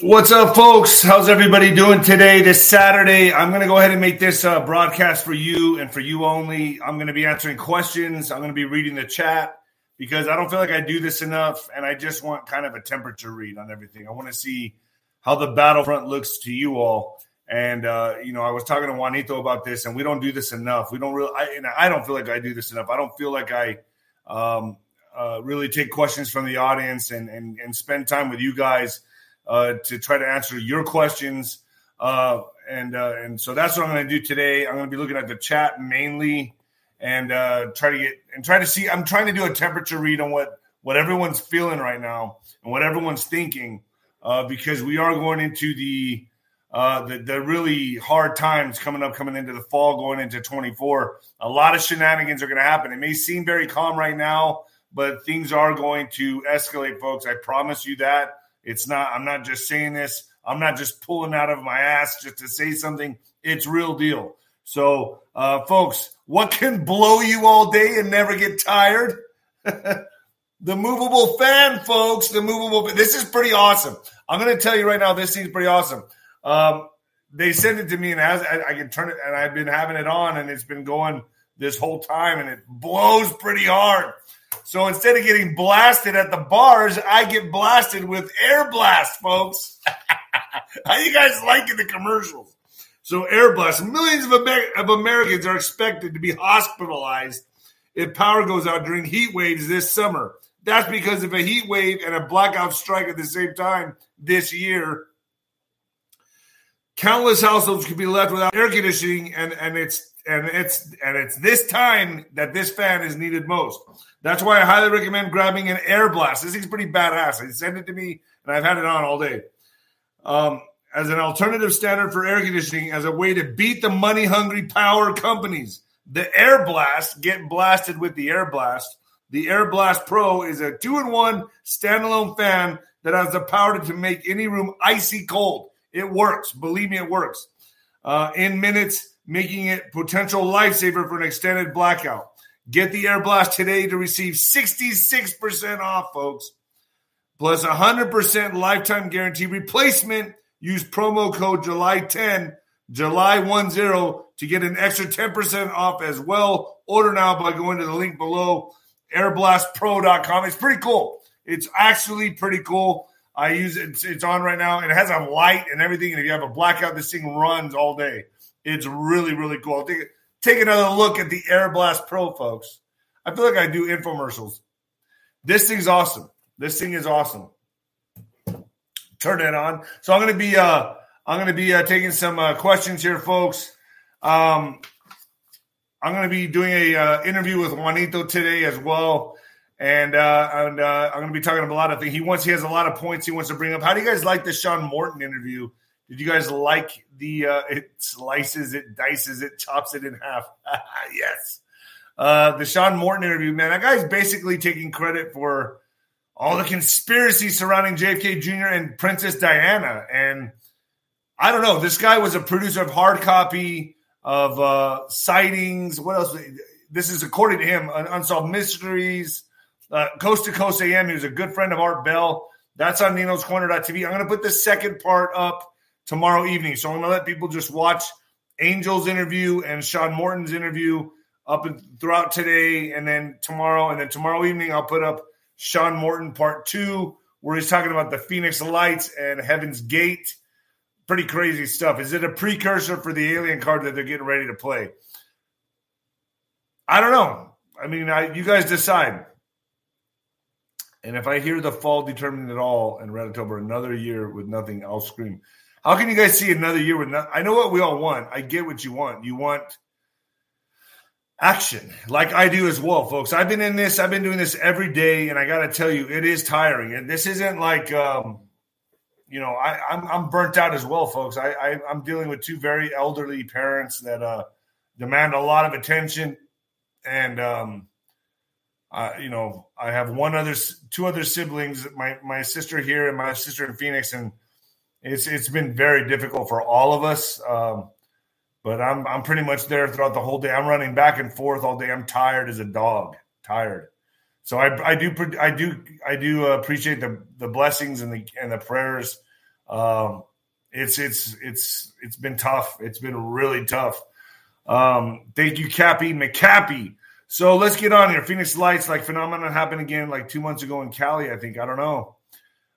What's up, folks? How's everybody doing today? This Saturday, I'm going to go ahead and make this uh, broadcast for you and for you only. I'm going to be answering questions. I'm going to be reading the chat because I don't feel like I do this enough, and I just want kind of a temperature read on everything. I want to see how the battlefront looks to you all. And uh, you know, I was talking to Juanito about this, and we don't do this enough. We don't really. I, I don't feel like I do this enough. I don't feel like I um, uh, really take questions from the audience and and, and spend time with you guys uh, to try to answer your questions. Uh, and uh, and so that's what I'm going to do today. I'm going to be looking at the chat mainly and uh, try to get and try to see. I'm trying to do a temperature read on what what everyone's feeling right now and what everyone's thinking uh, because we are going into the, uh, the the really hard times coming up, coming into the fall, going into 24. A lot of shenanigans are going to happen. It may seem very calm right now, but things are going to escalate, folks. I promise you that. It's not, I'm not just saying this. I'm not just pulling out of my ass just to say something. It's real deal. So, uh, folks, what can blow you all day and never get tired? the movable fan, folks. The movable. This is pretty awesome. I'm going to tell you right now. This seems pretty awesome. Um, they sent it to me, and as I, I can turn it, and I've been having it on, and it's been going this whole time, and it blows pretty hard. So instead of getting blasted at the bars, I get blasted with air blast, folks. How you guys liking the commercials? So air blast. Millions of, Amer- of Americans are expected to be hospitalized if power goes out during heat waves this summer. That's because of a heat wave and a blackout strike at the same time this year. Countless households could be left without air conditioning, and, and it's and it's and it's this time that this fan is needed most. That's why I highly recommend grabbing an air blast. This thing's pretty badass. He sent it to me, and I've had it on all day. Um, as an alternative standard for air conditioning, as a way to beat the money hungry power companies. The Air Blast get blasted with the Air Blast. The Air Blast Pro is a two in one standalone fan that has the power to make any room icy cold. It works. Believe me, it works. Uh, in minutes, making it potential lifesaver for an extended blackout. Get the Air Blast today to receive 66% off, folks, plus 100% lifetime guarantee replacement. Use promo code July 10, July 10 to get an extra 10% off as well. Order now by going to the link below, airblastpro.com. It's pretty cool. It's actually pretty cool. I use it. It's, it's on right now. and It has a light and everything. And if you have a blackout, this thing runs all day. It's really, really cool. Take, take another look at the Air Blast Pro, folks. I feel like I do infomercials. This thing's awesome. This thing is awesome. Turn it on. So I'm to be uh I'm to be uh, taking some uh, questions here, folks. Um, I'm to be doing a uh, interview with Juanito today as well, and uh, and uh, I'm going to be talking about a lot of things. He wants he has a lot of points he wants to bring up. How do you guys like the Sean Morton interview? Did you guys like the uh, it slices it, dices it, chops it in half? yes. Uh, the Sean Morton interview, man, that guy's basically taking credit for all the conspiracy surrounding JFK Jr. and Princess Diana. And I don't know, this guy was a producer of hard copy of uh, sightings. What else? This is according to him, Unsolved Mysteries, uh, Coast to Coast AM. He was a good friend of Art Bell. That's on Nino's Corner.tv. I'm going to put the second part up tomorrow evening. So I'm going to let people just watch Angel's interview and Sean Morton's interview up throughout today, and then tomorrow, and then tomorrow evening I'll put up Sean Morton part two, where he's talking about the Phoenix Lights and Heaven's Gate. Pretty crazy stuff. Is it a precursor for the Alien card that they're getting ready to play? I don't know. I mean, I, you guys decide. And if I hear the fall determined it all Red October, another year with nothing, I'll scream. How can you guys see another year with nothing? I know what we all want. I get what you want. You want action, like I do as well, folks. I've been in this. I've been doing this every day, and I got to tell you, it is tiring. And this isn't like, um, you know, I, I'm, I'm burnt out as well, folks. I, I I'm dealing with two very elderly parents that uh, demand a lot of attention, and um, uh, you know, I have one other, two other siblings, my my sister here and my sister in Phoenix, and it's it's been very difficult for all of us. Um, but I'm I'm pretty much there throughout the whole day. I'm running back and forth all day. I'm tired as a dog, tired. So I, I do I do I do appreciate the the blessings and the and the prayers Um, it's it's it's it's been tough. It's been really tough. Um, thank you, Cappy McCappy. So let's get on here. Phoenix Lights, like phenomenon happened again like two months ago in Cali, I think. I don't know.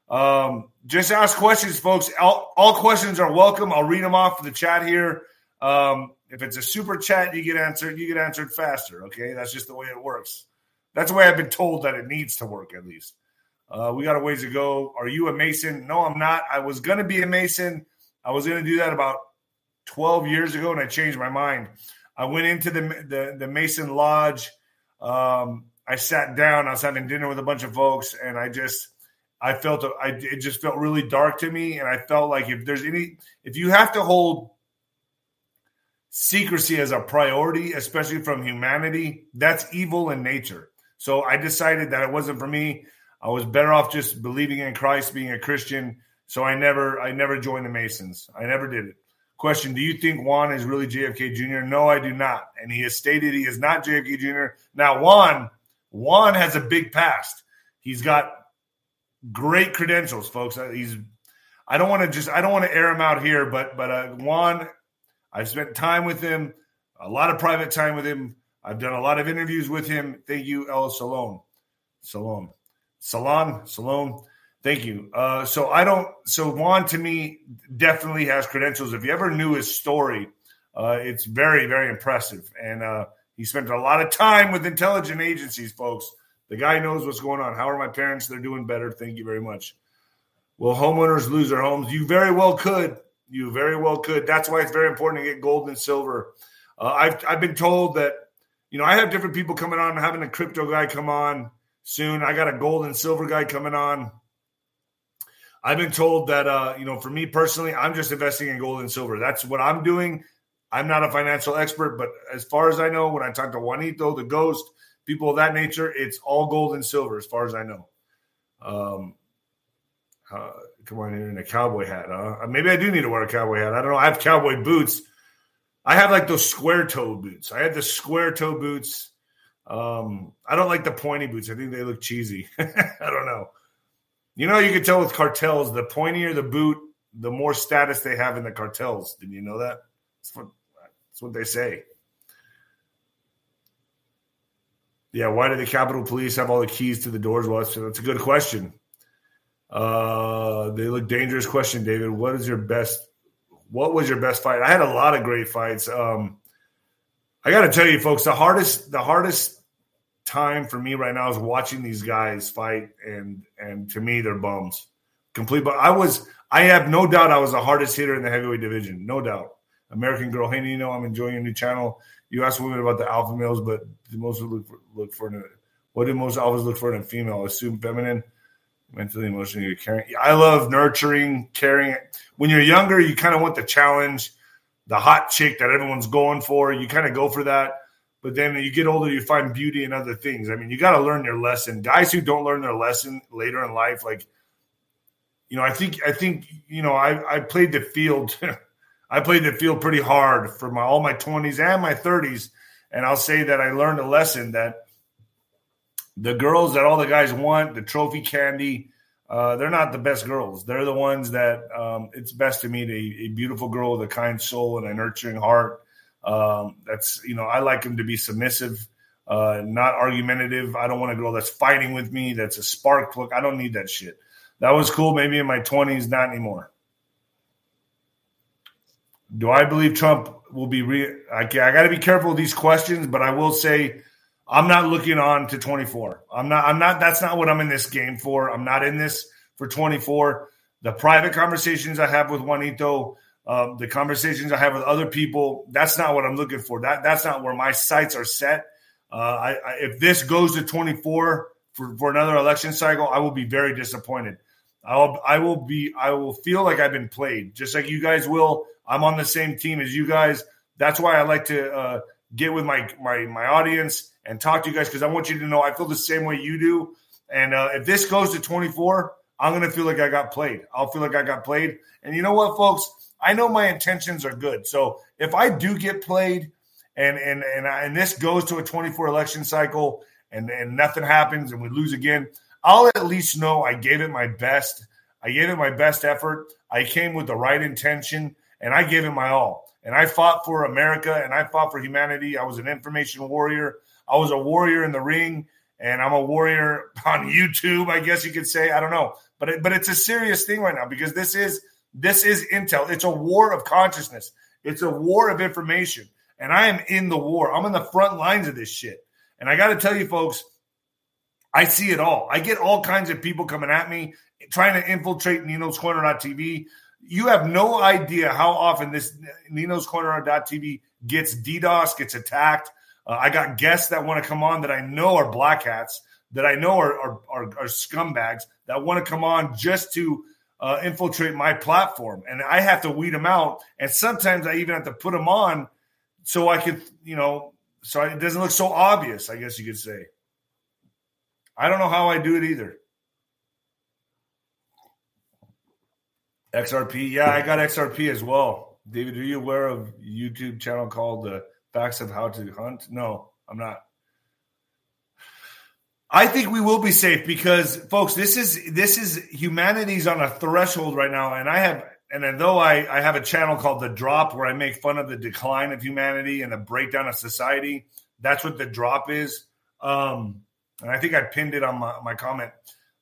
Um, just ask questions, folks. All, all, questions are welcome. I'll read them off for the chat here. Um, if it's a super chat, you get answered. You get answered faster. Okay, that's just the way it works. That's the way I've been told that it needs to work, at least. Uh, we got a ways to go. Are you a Mason? No, I'm not. I was to be a Mason. I was to do that about 12 years ago, and I changed my mind. I went into the the, the Mason Lodge. Um, I sat down. I was having dinner with a bunch of folks, and I just I felt I it just felt really dark to me, and I felt like if there's any if you have to hold secrecy as a priority, especially from humanity, that's evil in nature. So I decided that it wasn't for me. I was better off just believing in Christ, being a Christian. So I never, I never joined the Masons. I never did it. Question: Do you think Juan is really JFK Jr.? No, I do not. And he has stated he is not JFK Jr. Now, Juan, Juan has a big past. He's got great credentials, folks. Uh, he's. I don't want to just. I don't want to air him out here, but but uh, Juan, I've spent time with him, a lot of private time with him. I've done a lot of interviews with him. Thank you, El Salon. Salon. Salon, Salon. Thank you. Uh, so I don't. So Juan to me definitely has credentials. If you ever knew his story, uh, it's very very impressive. And uh, he spent a lot of time with intelligence agencies, folks. The guy knows what's going on. How are my parents? They're doing better. Thank you very much. Will homeowners lose their homes? You very well could. You very well could. That's why it's very important to get gold and silver. Uh, I've I've been told that you know I have different people coming on. I'm having a crypto guy come on soon. I got a gold and silver guy coming on. I've been told that uh, you know, for me personally, I'm just investing in gold and silver. That's what I'm doing. I'm not a financial expert, but as far as I know, when I talk to Juanito, the ghost, people of that nature, it's all gold and silver, as far as I know. Um, uh, come on in a cowboy hat. Huh? Maybe I do need to wear a cowboy hat. I don't know. I have cowboy boots. I have like those square toe boots. I have the square toe boots. Um, I don't like the pointy boots. I think they look cheesy. I don't know. You know, you can tell with cartels, the pointier the boot, the more status they have in the cartels. Did you know that? That's what, that's what they say. Yeah, why do the Capitol Police have all the keys to the doors? Well, that's, that's a good question. Uh, they look dangerous. Question, David. What is your best? What was your best fight? I had a lot of great fights. Um, I got to tell you, folks, the hardest, the hardest time for me right now is watching these guys fight, and and to me, they're bums. Complete. But I was, I have no doubt, I was the hardest hitter in the heavyweight division, no doubt. American Girl, hey you know, I'm enjoying your new channel. You asked women about the alpha males, but most look for, look for what do most alphas look for in a female? Assume feminine, mentally, emotionally, caring. I love nurturing, caring. When you're younger, you kind of want the challenge, the hot chick that everyone's going for. You kind of go for that. But then you get older, you find beauty in other things. I mean, you got to learn your lesson. Guys who don't learn their lesson later in life, like, you know, I think, I think, you know, I, I played the field. I played the field pretty hard for my all my 20s and my 30s. And I'll say that I learned a lesson that the girls that all the guys want, the trophy candy, uh, they're not the best girls. They're the ones that um, it's best to meet a, a, beautiful girl with a kind soul and a nurturing heart um, that's you know I like him to be submissive, uh, not argumentative. I don't want a girl that's fighting with me. That's a spark plug. I don't need that shit. That was cool maybe in my twenties, not anymore. Do I believe Trump will be re? I, I got to be careful with these questions, but I will say I'm not looking on to 24. I'm not. I'm not. That's not what I'm in this game for. I'm not in this for 24. The private conversations I have with Juanito um, the conversations I have with other people, that's not what I'm looking for. That that's not where my sights are set. Uh, I, I, if this goes to 24 for, for another election cycle, I will be very disappointed. I'll I will be I will feel like I've been played, just like you guys will. I'm on the same team as you guys. That's why I like to uh, get with my my my audience and talk to you guys because I want you to know I feel the same way you do. And uh, if this goes to 24, I'm gonna feel like I got played. I'll feel like I got played. And you know what, folks? I know my intentions are good. So if I do get played and and and, I, and this goes to a 24 election cycle and and nothing happens and we lose again, I'll at least know I gave it my best. I gave it my best effort. I came with the right intention, and I gave it my all. And I fought for America, and I fought for humanity. I was an information warrior. I was a warrior in the ring, and I'm a warrior on YouTube. I guess you could say. I don't know, but it, but it's a serious thing right now because this is this is intel. It's a war of consciousness. It's a war of information, and I am in the war. I'm in the front lines of this shit. And I got to tell you, folks, I see it all. I get all kinds of people coming at me trying to infiltrate Nino's Corner.tv. You have no idea how often this Nino's Corner.tv gets DDoS, gets attacked. Uh, I got guests that want to come on that I know are black hats, that I know are, are, are, are scumbags that want to come on just to uh, infiltrate my platform. And I have to weed them out. And sometimes I even have to put them on so I could, you know, so it doesn't look so obvious, I guess you could say. I don't know how I do it either. XRP, yeah, I got XRP as well. David, are you aware of YouTube channel called the Facts of How to Hunt? No, I'm not. I think we will be safe because, folks, this is this is humanity's on a threshold right now, and I have and though I, I have a channel called The Drop where I make fun of the decline of humanity and the breakdown of society, that's what The Drop is. Um, and I think I pinned it on my, my comment.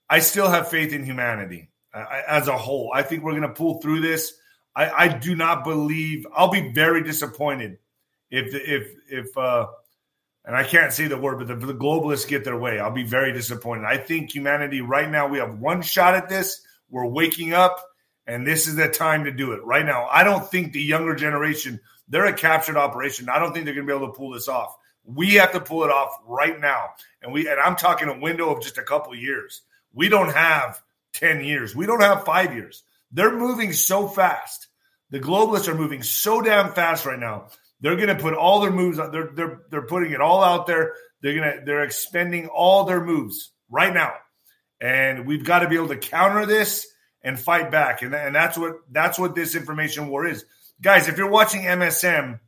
I still have faith in humanity I, as a whole. I think we're going to pull through this. I, I, do not believe I'll be very disappointed if if if uh, and I can't say the word, but if the globalists get their way, I'll be very disappointed. I think humanity right now we have one shot at this. We're waking up and this is the time to do it right now. I don't think the younger generation, they're a captured operation. I don't think they're going to be able to pull this off. We have to pull it off right now. And we and I'm talking a window of just a couple years. We don't have 10 years. We don't have 5 years. They're moving so fast. The globalists are moving so damn fast right now. They're going to put all their moves they're they're they're putting it all out there. They're to they're expending all their moves right now. And we've got to be able to counter this and fight back. And, and that's what that's what this information war is. Guys, if you're watching MSM,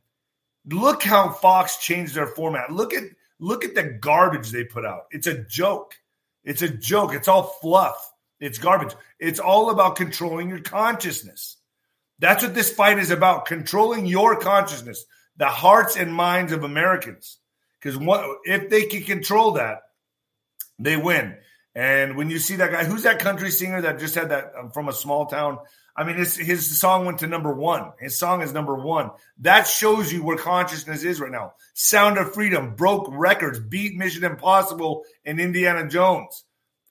look how Fox changed their format. Look at look at the garbage they put out. It's a joke. It's a joke. It's all fluff. It's garbage. It's all about controlling your consciousness. That's what this fight is about, controlling your consciousness, the hearts and minds of Americans. Because if they can control that, they win. And when you see that guy, who's that country singer that just had that um, from a small town? I mean, his, his song went to number one. His song is number one. That shows you where consciousness is right now. Sound of Freedom broke records, beat Mission Impossible and Indiana Jones.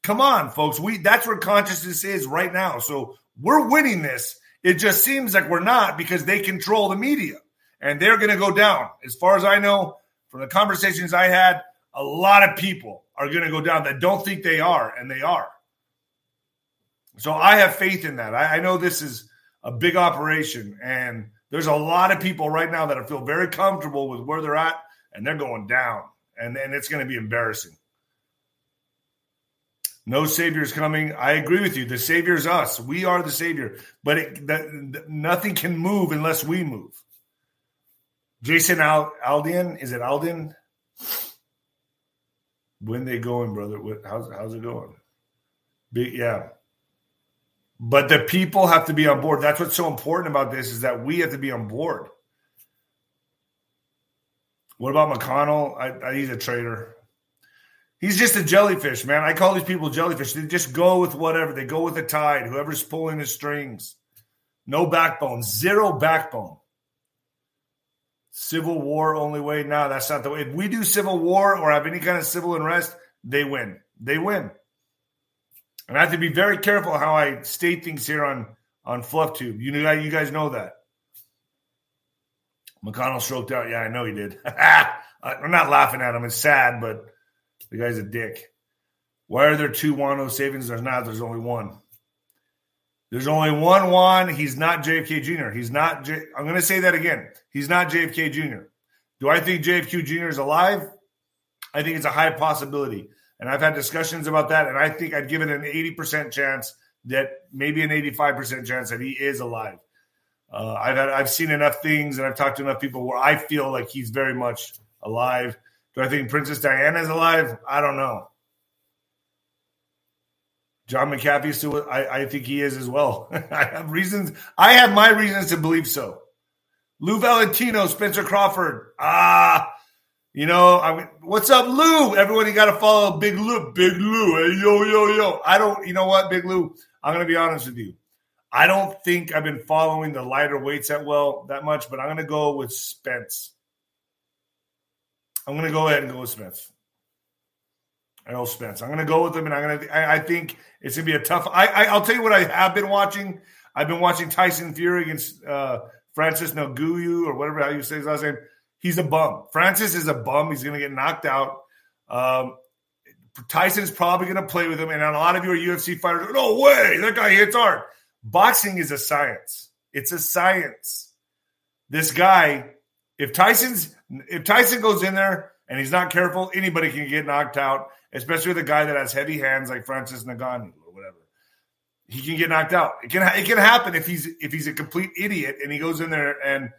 Come on, folks. We that's where consciousness is right now. So we're winning this. It just seems like we're not because they control the media and they're going to go down. As far as I know, from the conversations I had, a lot of people are going to go down that don't think they are, and they are. So I have faith in that. I, I know this is a big operation, and there's a lot of people right now that feel very comfortable with where they're at, and they're going down, and, and it's going to be embarrassing. No savior's coming. I agree with you. The savior's us. We are the savior, but it, that, nothing can move unless we move. Jason Al- Aldean, is it Alden? When they going, brother? How's how's it going? Yeah. But the people have to be on board. That's what's so important about this is that we have to be on board. What about McConnell? I, I, he's a traitor. He's just a jellyfish, man. I call these people jellyfish. They just go with whatever. They go with the tide. Whoever's pulling the strings. No backbone. Zero backbone. Civil war only way. No, that's not the way. If we do civil war or have any kind of civil unrest, they win. They win. And I have to be very careful how I state things here on on FluffTube. You know, you guys know that. McConnell stroked out. Yeah, I know he did. I'm not laughing at him. It's sad, but the guy's a dick. Why are there two Wano savings? There's not. There's only one. There's only one Juan. He's not JFK Jr. He's not. J- I'm going to say that again. He's not JFK Jr. Do I think JFK Jr. is alive? I think it's a high possibility. And I've had discussions about that. And I think I'd give it an 80% chance that maybe an 85% chance that he is alive. Uh, I've had, I've seen enough things and I've talked to enough people where I feel like he's very much alive. Do I think Princess Diana is alive? I don't know. John McAfee still. I, I think he is as well. I have reasons. I have my reasons to believe so. Lou Valentino, Spencer Crawford. Ah, you know, I what's up, Lou? Everyone, you got to follow Big Lou. Big Lou. Hey, yo, yo, yo. I don't. You know what, Big Lou? I'm going to be honest with you. I don't think I've been following the lighter weights that well that much, but I'm going to go with Spence. I'm going to go ahead and go with Spence. Know Spence. I'm going to go with him, and I'm going to. I, I think it's going to be a tough. I, I will tell you what I have been watching. I've been watching Tyson Fury against uh, Francis Ngannou or whatever how you say his last name. He's a bum. Francis is a bum. He's going to get knocked out. Um, Tyson's probably going to play with him, and a lot of you are UFC fighters, no way, that guy hits hard. Boxing is a science. It's a science. This guy, if Tyson's if Tyson goes in there and he's not careful, anybody can get knocked out especially with a guy that has heavy hands like Francis Ngannou or whatever. He can get knocked out. It can it can happen if he's if he's a complete idiot and he goes in there and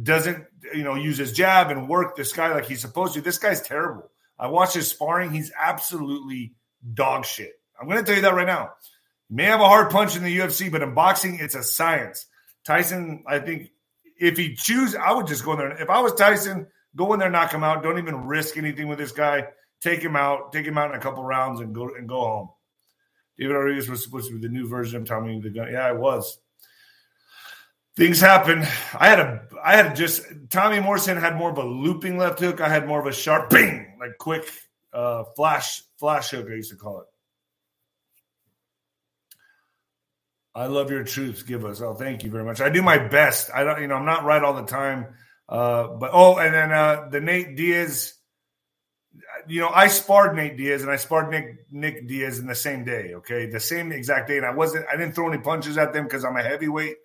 doesn't you know use his jab and work this guy like he's supposed to. This guy's terrible. I watched his sparring. He's absolutely dog shit. I'm going to tell you that right now. May have a hard punch in the UFC, but in boxing, it's a science. Tyson, I think if he choose, I would just go in there. If I was Tyson, go in there, knock him out. Don't even risk anything with this guy take him out, take him out in a couple rounds, and go and go home. David Rodriguez was supposed to be the new version of Tommy the Gun. Yeah, I was. Things happen. I had a, I had just Tommy Morrison had more of a looping left hook. I had more of a sharp, bing, like quick uh, flash, flash hook. I used to call it. I love your truth. Give us. Oh, thank you very much. I do my best. I don't, you know, I'm not right all the time. Uh, but oh, and then uh, the Nate Diaz you know, I sparred Nate Diaz and I sparred Nick Nick Diaz in the same day. Okay, the same exact day, and I wasn't. I didn't throw any punches at them because I'm a heavyweight.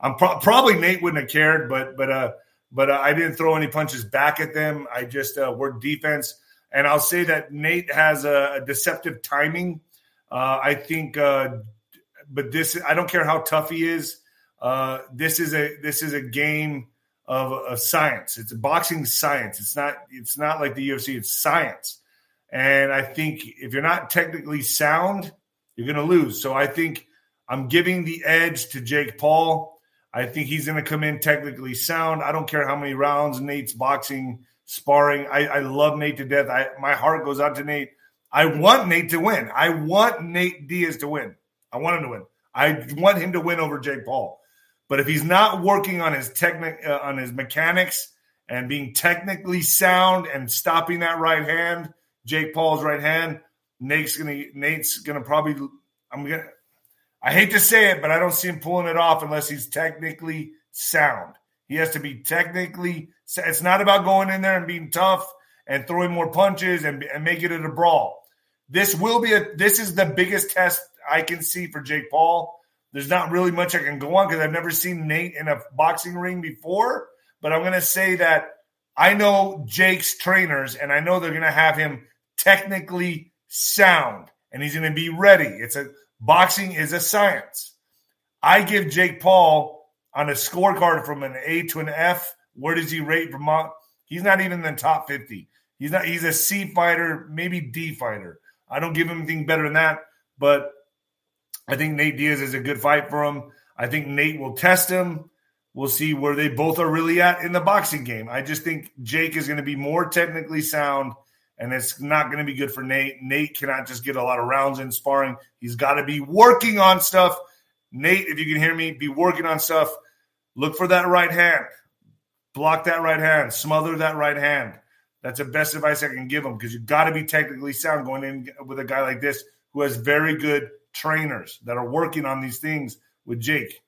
I'm pro- probably Nate wouldn't have cared, but but uh but uh, I didn't throw any punches back at them. I just uh, worked defense, and I'll say that Nate has a, a deceptive timing. Uh, I think, uh, but this I don't care how tough he is. Uh, this is a this is a game of, of science. It's boxing science. It's not it's not like the UFC. It's science. And I think if you're not technically sound, you're going to lose. So I think I'm giving the edge to Jake Paul. I think he's going to come in technically sound. I don't care how many rounds Nate's boxing, sparring. I, I love Nate to death. I, my heart goes out to Nate. I want Nate to win. I want Nate Diaz to win. I want him to win. I want him to win over Jake Paul. But if he's not working on his technic uh, on his mechanics and being technically sound and stopping that right hand, Jake Paul's right hand, Nate's gonna Nate's gonna probably I'm gonna I hate to say it, but I don't see him pulling it off unless he's technically sound. He has to be technically. It's not about going in there and being tough and throwing more punches and, and making it a brawl. This will be a. This is the biggest test I can see for Jake Paul there's not really much I can go on because I've never seen Nate in a boxing ring before. But I'm going to say that I know Jake's trainers and I know they're going to have him technically sound and he's going to be ready. It's a boxing is a science. I give Jake Paul on a scorecard from an A to an F. Where does he rate Vermont? He's not even in the top 50. He's not, he's a C fighter, maybe D fighter. I don't give him anything better than that. But I think Nate Diaz is a good fight for him. I think Nate will test him. We'll see where they both are really at in the boxing game. I just think Jake is going to be more technically sound, and it's not going to be good for Nate. Nate cannot just get a lot of rounds in sparring. He's got to be working on stuff. Nate, if you can hear me, be working on stuff. Look for that right hand. Block that right hand. Smother that right hand. That's the best advice I can give him because you've got to be technically sound going in with a guy like this who has very good trainers that are working on these things with Jake.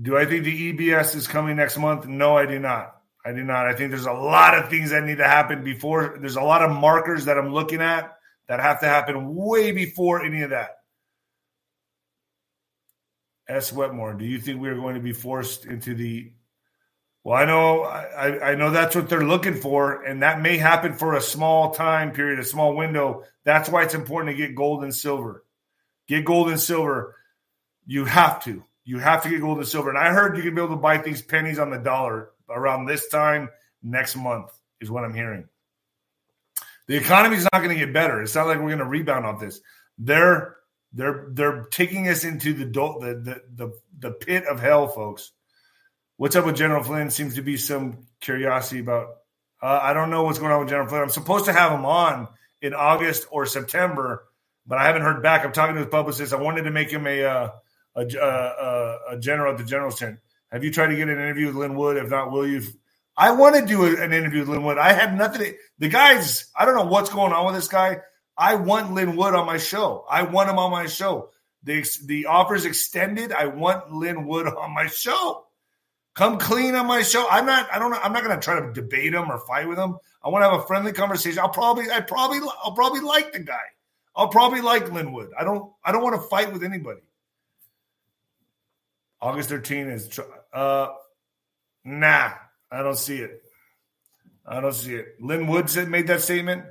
Do I think the EBS is coming next month? No, I do not. I do not. I think there's a lot of things that need to happen before. There's a lot of markers that I'm looking at that have to happen way before any of that. S. Wetmore, do you think we are going to be forced into the well, I know I, I know that's what they're looking for, and that may happen for a small time period, a small window. That's why it's important to get gold and silver. Get gold and silver. You have to. You have to get gold and silver. And I heard you can be able to buy things pennies on the dollar around this time next month, is what I'm hearing. The economy's not going to get better. It's not like we're going to rebound off this. They're they're they're taking us into the the the the, the pit of hell, folks. What's up with General Flynn? Seems to be some curiosity about. Uh, I don't know what's going on with General Flynn. I'm supposed to have him on in August or September, but I haven't heard back. I'm talking to his publicist. I wanted to make him a uh, a, a, uh, a, general at the general's tent. Have you tried to get an interview with Lin Wood? If not, will you? I want to do an interview with Lin Wood. I have nothing. To, the guys, I don't know what's going on with this guy. I want Lin Wood on my show. I want him on my show. The the offer's extended. I want Lin Wood on my show. Come clean on my show. I'm not. I don't. I'm not going to try to debate him or fight with him. I want to have a friendly conversation. I'll probably. I probably. I'll probably like the guy. I'll probably like Lin Wood. I don't. I don't want to fight with anybody. August 13 is. Uh, nah. I don't see it. I don't see it. Lin Wood said made that statement.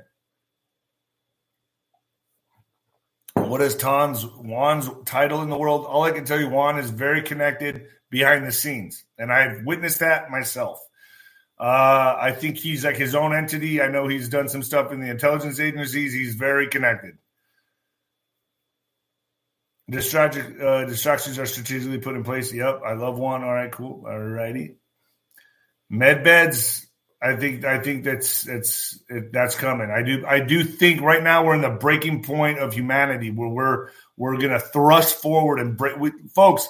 What is Ton's Juan's title in the world? All I can tell you, Juan is very connected behind the scenes, and I've witnessed that myself. Uh, I think he's like his own entity. I know he's done some stuff in the intelligence agencies. He's very connected. Distract, uh, distractions are strategically put in place. Yep, I love one. All right, cool. All righty. Med beds. I think I think that's that's that's coming. I do I do think right now we're in the breaking point of humanity where we're we're gonna thrust forward and break. We, folks,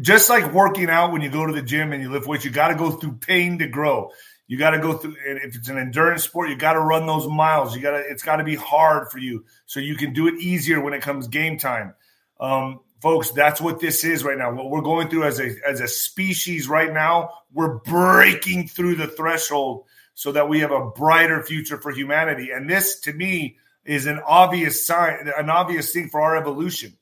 just like working out when you go to the gym and you lift weights, you got to go through pain to grow. You got to go through. If it's an endurance sport, you got to run those miles. You got to. It's got to be hard for you so you can do it easier when it comes game time. Um, folks, that's what this is right now. What we're going through as a as a species right now, we're breaking through the threshold so that we have a brighter future for humanity. And this, to me, is an obvious sign, an obvious thing for our evolution.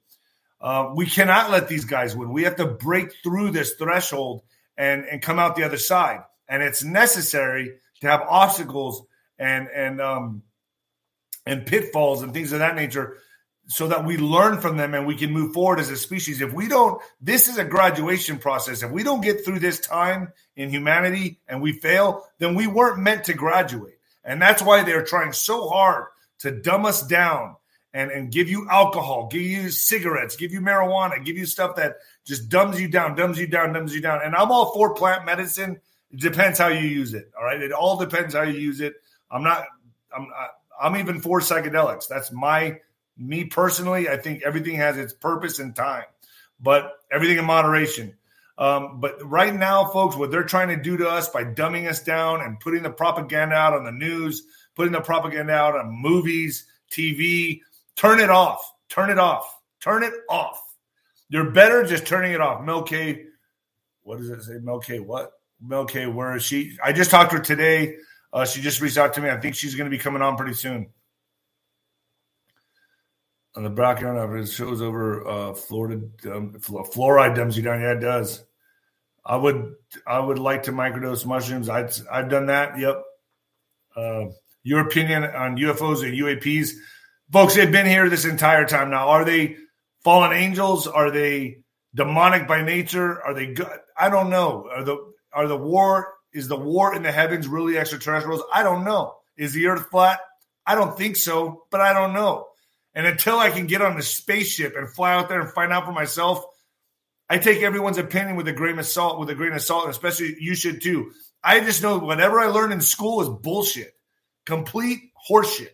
Uh, we cannot let these guys win. We have to break through this threshold and and come out the other side. And it's necessary to have obstacles and and um and pitfalls and things of that nature so that we learn from them and we can move forward as a species. If we don't, this is a graduation process. If we don't get through this time in humanity and we fail, then we weren't meant to graduate. And that's why they're trying so hard to dumb us down and, and give you alcohol, give you cigarettes, give you marijuana, give you stuff that just dumbs you down, dumbs you down, dumbs you down. And I'm all for plant medicine. It depends how you use it. All right. It all depends how you use it. I'm not, I'm, I'm even for psychedelics. That's my me personally, I think everything has its purpose and time, but everything in moderation. Um, but right now, folks, what they're trying to do to us by dumbing us down and putting the propaganda out on the news, putting the propaganda out on movies, TV, turn it off. Turn it off. Turn it off. You're better just turning it off. Mel K, what does it say? Mel K, what? Mel K, where is she? I just talked to her today. Uh, she just reached out to me. I think she's going to be coming on pretty soon on the background of it shows over uh, Florida um, fluoride dumbs you down. Yeah, it does. I would I would like to microdose mushrooms. i I've done that. Yep. Uh, your opinion on UFOs and UAPs, folks? They've been here this entire time. Now, are they fallen angels? Are they demonic by nature? Are they good? I don't know. Are the are the war is the war in the heavens really extraterrestrials? I don't know. Is the Earth flat? I don't think so, but I don't know. And until I can get on the spaceship and fly out there and find out for myself, I take everyone's opinion with a grain of salt, with a grain of salt, especially you should too. I just know whatever I learned in school is bullshit, complete horseshit.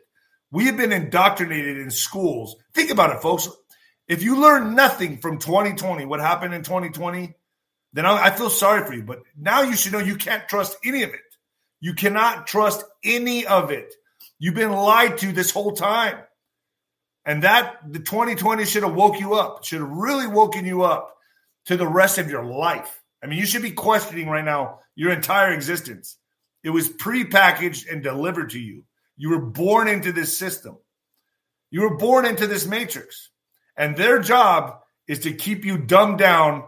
We have been indoctrinated in schools. Think about it, folks. If you learn nothing from 2020, what happened in 2020, then I feel sorry for you. But now you should know you can't trust any of it. You cannot trust any of it. You've been lied to this whole time. And that the 2020 should have woke you up, should have really woken you up to the rest of your life. I mean, you should be questioning right now your entire existence. It was prepackaged and delivered to you. You were born into this system. You were born into this matrix. And their job is to keep you dumbed down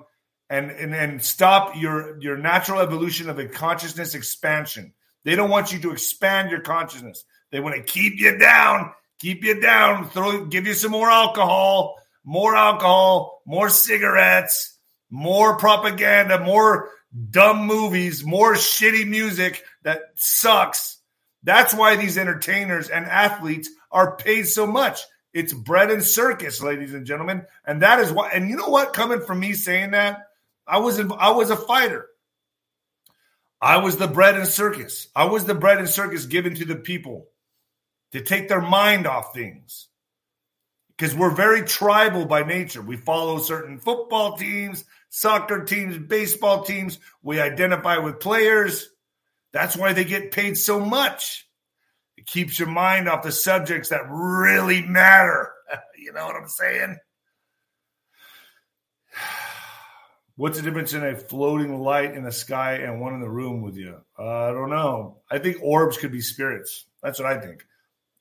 and, and, and stop your, your natural evolution of a consciousness expansion. They don't want you to expand your consciousness. They want to keep you down keep you down, throw, give you some more alcohol, more alcohol, more cigarettes, more propaganda, more dumb movies, more shitty music that sucks, That's why these entertainers and athletes are paid so much. It's bread and circus, ladies and gentlemen. And that is why, and you know what? Coming from me saying that, I was I was a fighter. I was the bread and circus. I was the bread and circus given to the people to take their mind off things. Because we're very tribal by nature. We follow certain football teams, soccer teams, baseball teams. We identify with players. That's why they get paid so much. It keeps your mind off the subjects that really matter. you know what I'm saying? What's the difference in a floating light in the sky and one in the room with you? Uh, I don't know. I think orbs could be spirits. That's what I think.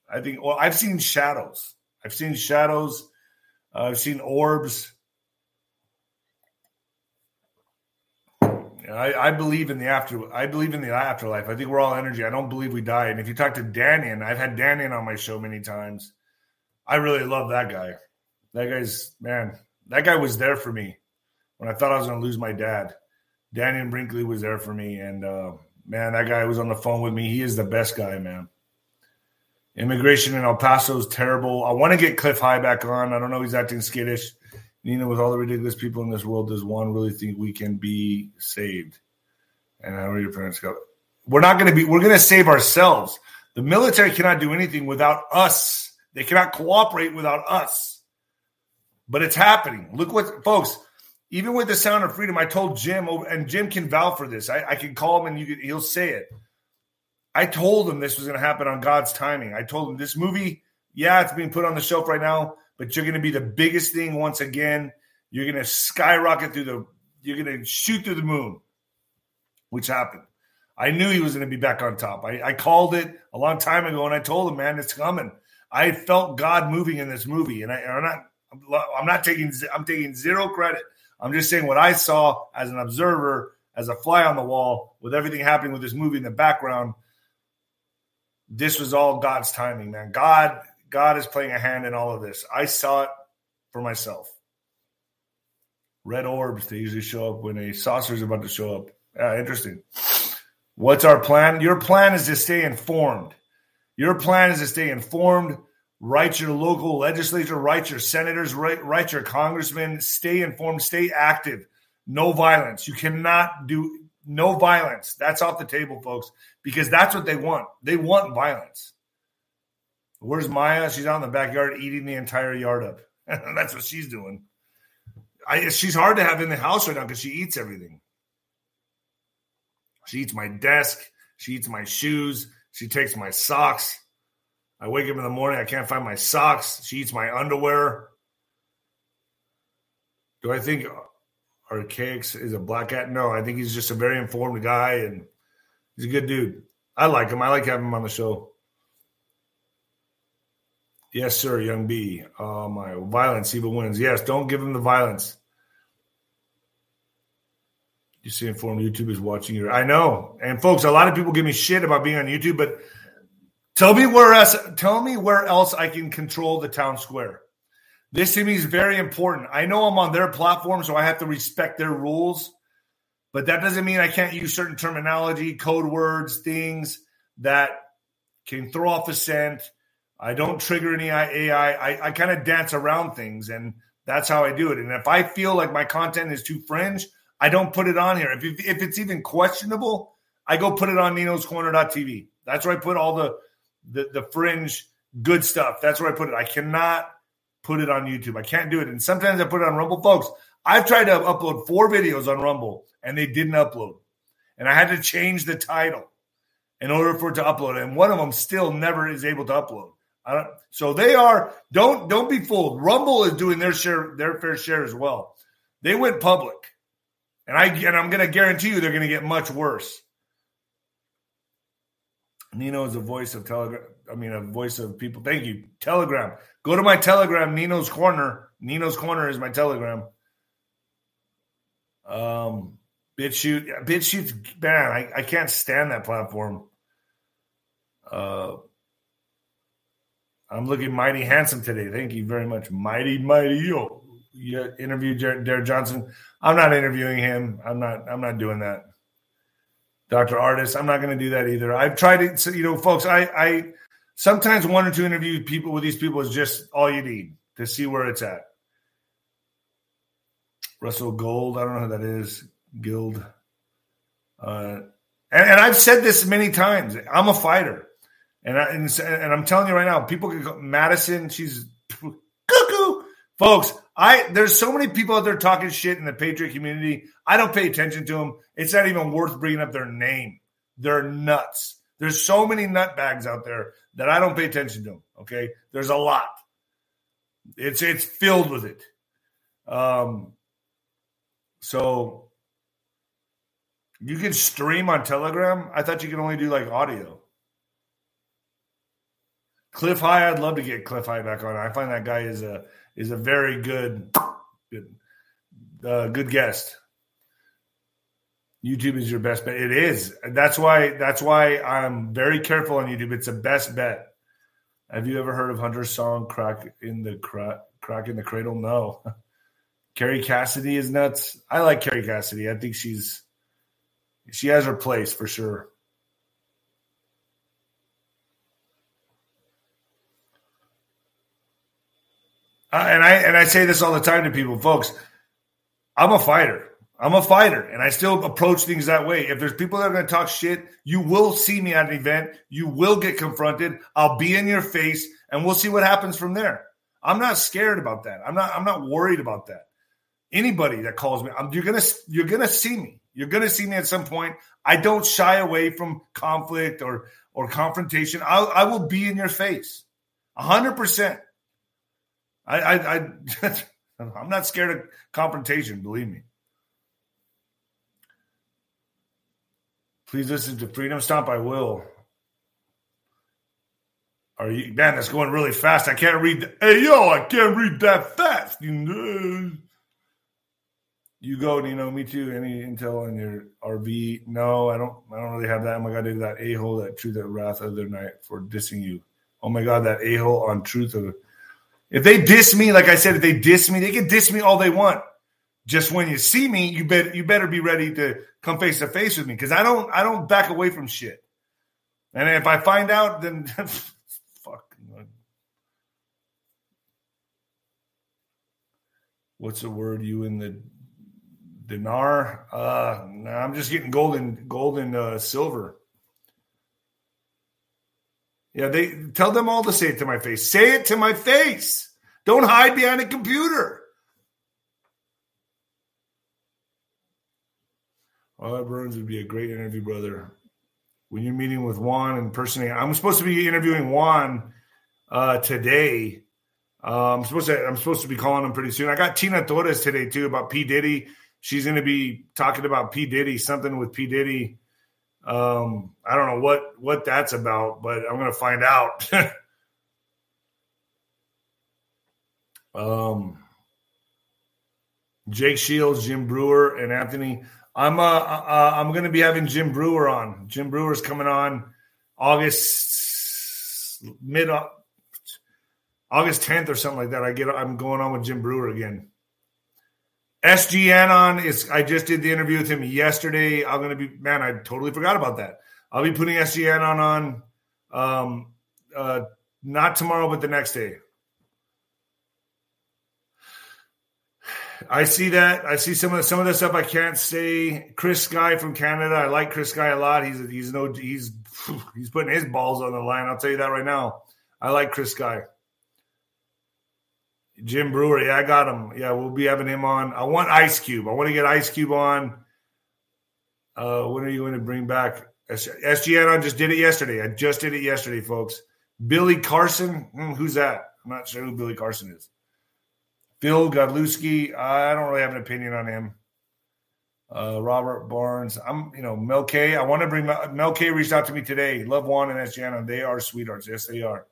I think. Well, I've seen shadows. I've seen shadows. Uh, I've seen orbs. I, I, believe in the after. I believe in the afterlife. I think we're all energy. I don't believe we die. And if you talk to Dannion, I've had Dannion on my show many times. I really love that guy. That guy's man. That guy was there for me when I thought I was going to lose my dad. Dannion Brinkley was there for me, and uh, man, that guy was on the phone with me. He is the best guy, man. Immigration in El Paso is terrible. I want to get Cliff High back on. I don't know. He's acting skittish. Nina, with all the ridiculous people in this world, does one really think we can be saved? And how are your parents go? We're not going to be. We're going to save ourselves. The military cannot do anything without us. They cannot cooperate without us. But it's happening. Look what, folks even with the sound of freedom, I told Jim, oh, and Jim can vouch for this. I, I can call him and you he'll say it. I told him this was going to happen on God's timing. I told him this movie, yeah, it's being put on the shelf right now, but you're going to be the biggest thing once again. You're going to skyrocket through the, you're going to shoot through the moon, which happened. I knew he was going to be back on top. I, I called it a long time ago, and I told him, man, it's coming. I felt God moving in this movie, and I, I'm not, I'm not taking, I'm taking zero credit. I'm just saying what I saw as an observer, as a fly on the wall, with everything happening with this movie in the background. This was all God's timing, man. God, God is playing a hand in all of this. I saw it for myself. Red orbs, they usually show up when a saucer is about to show up. Yeah, interesting. What's our plan? Your plan is to stay informed. Your plan is to stay informed write your local legislature, write your senators, write, write your congressmen, stay informed, stay active. No violence. You cannot do no violence. That's off the table, folks, because that's what they want. They want violence. Where's Maya? She's out in the backyard eating the entire yard up. that's what she's doing. I, she's hard to have in the house right now because she eats everything. She eats my desk. She eats my shoes. She takes my socks. I wake up in the morning, I can't find my socks. She eats my underwear. Do I think Archaix is a black cat? No, I think he's just a very informed guy and he's a good dude. I like him. I like having him on the show. Yes, sir, young B. Uh, my violence even wins. Yes, don't give him the violence. You see, informed YouTube is watching you. I know, and folks, a lot of people give me shit about being on YouTube, but Tell me where else. Tell me where else I can control the town square. This to me is very important. I know I'm on their platform, so I have to respect their rules, but that doesn't mean I can't use certain terminology, code words, things that can throw off a scent. I don't trigger any AI. I, I kind of dance around things, and that's how I do it. And if I feel like my content is too fringe, I don't put it on here. If, if it's even questionable, I go put it on Nino's Corner.tv. That's where I put all the the the fringe good stuff. That's where I put it. I cannot put it on YouTube. I can't do it. And sometimes I put it on Rumble. Folks, I've tried to upload four videos on Rumble and they didn't upload. And I had to change the title in order for it to upload. And one of them still never is able to upload. So they are don't don't be fooled. Rumble is doing their share their fair share as well. They went public. And I and I'm going to guarantee you they're going to get much worse. Nino is a voice of Telegram. I mean, a voice of people. Thank you. Telegram. Go to my Telegram, Nino's Corner. Nino's Corner is my Telegram. Um, BitChute. BitChute's, man, I, I can't stand that platform. Uh, I'm looking mighty handsome today. Thank you very much. Mighty, mighty. Yo. You interviewed Derek Johnson. I'm not interviewing him. I'm not. I'm not doing that. Dr. Ardis. I'm not going to do that either. I've tried to, you know, folks, I, I sometimes one or two interview people with these people is just all you need to see where it's at. Russell Gold, I don't know who that is. Guild. Uh, and, and I've said this many times. I'm a fighter. And, I, and, and I'm telling you right now, people can go, Madison, she's cuckoo. Folks, I there's so many people out there talking shit in the Patriot community. I don't pay attention to them. It's not even worth bringing up their name. They're nuts. There's so many nutbags out there that I don't pay attention to them. Okay, there's a lot. It's it's filled with it. Um, so you can stream on Telegram. I thought you could only do like audio. Cliff High, I'd love to get Cliff High back on. I find that guy is a is a very good good uh, good guest. YouTube is your best bet. It is. That's why that's why I'm very careful on YouTube. It's the best bet. Have you ever heard of Hunter's song "Crack in the Crack, Crack in the Cradle"? No. Kerry Cassidy is nuts. I like Kerry Cassidy. I think she's she has her place for sure. Uh, and I and I say this all the time to people, folks. I'm a fighter. I'm a fighter, and I still approach things that way. If there's people that are going to talk shit, you will see me at an event. You will get confronted. I'll be in your face, and we'll see what happens from there. I'm not scared about that. I'm not. I'm not worried about that. Anybody that calls me, I'm, you're gonna you're gonna see me. You're gonna see me at some point. I don't shy away from conflict or or confrontation. I'll, I will be in your face, hundred percent. I, I, I I'm not scared of confrontation. Believe me. Please listen to Freedom Stomp. I will. Are you man? That's going really fast. I can't read. The, hey yo, I can't read that fast. You go, you know, me too. Any intel on your RV? No, I don't. I don't really have that. Oh my god, did that a hole that truth at wrath other night for dissing you. Oh my god, that a hole on truth of if they diss me, like I said, if they diss me, they can diss me all they want. Just when you see me, you better you better be ready to come face to face with me because I don't I don't back away from shit. And if I find out, then fuck. What's the word? You in the dinar? Uh, nah, I'm just getting gold golden, golden uh, silver. Yeah, they tell them all to say it to my face. Say it to my face. Don't hide behind a computer. Oh, Burns would be a great interview, brother. When you're meeting with Juan and personally, I'm supposed to be interviewing Juan uh, today. Uh, I'm supposed to. I'm supposed to be calling him pretty soon. I got Tina Torres today too about P Diddy. She's going to be talking about P Diddy, something with P Diddy. Um, I don't know what what that's about, but I'm going to find out. um, Jake Shields, Jim Breuer, and Anthony. I'm uh, uh I'm going to be having Jim Breuer on. Jim Breuer's coming on August mid uh, August 10th or something like that. I get I'm going on with Jim Breuer again. SGAnon is I just did the interview with him yesterday. I'm gonna be man, I totally forgot about that. I'll be putting SGAnon on um uh not tomorrow, but the next day. I see that. I see some of the, some of the stuff I can't say. Chris Sky from Canada. I like Chris Sky a lot. He's he's no he's he's putting his balls on the line. I'll tell you that right now. I like Chris Sky. Jim Breuer. yeah, I got him. Yeah, we'll be having him on. I want Ice Cube. I want to get Ice Cube on. Uh, when are you going to bring back SGN? I just did it yesterday. I just did it yesterday, folks. Billy Carson, mm, who's that? I'm not sure who Billy Carson is. Phil Godlewski, I don't really have an opinion on him. Uh, Robert Barnes, I'm, you know, Mel K. I want to bring Mel K. Reached out to me today. Love Juan and SGN, they are sweethearts. Yes, they are.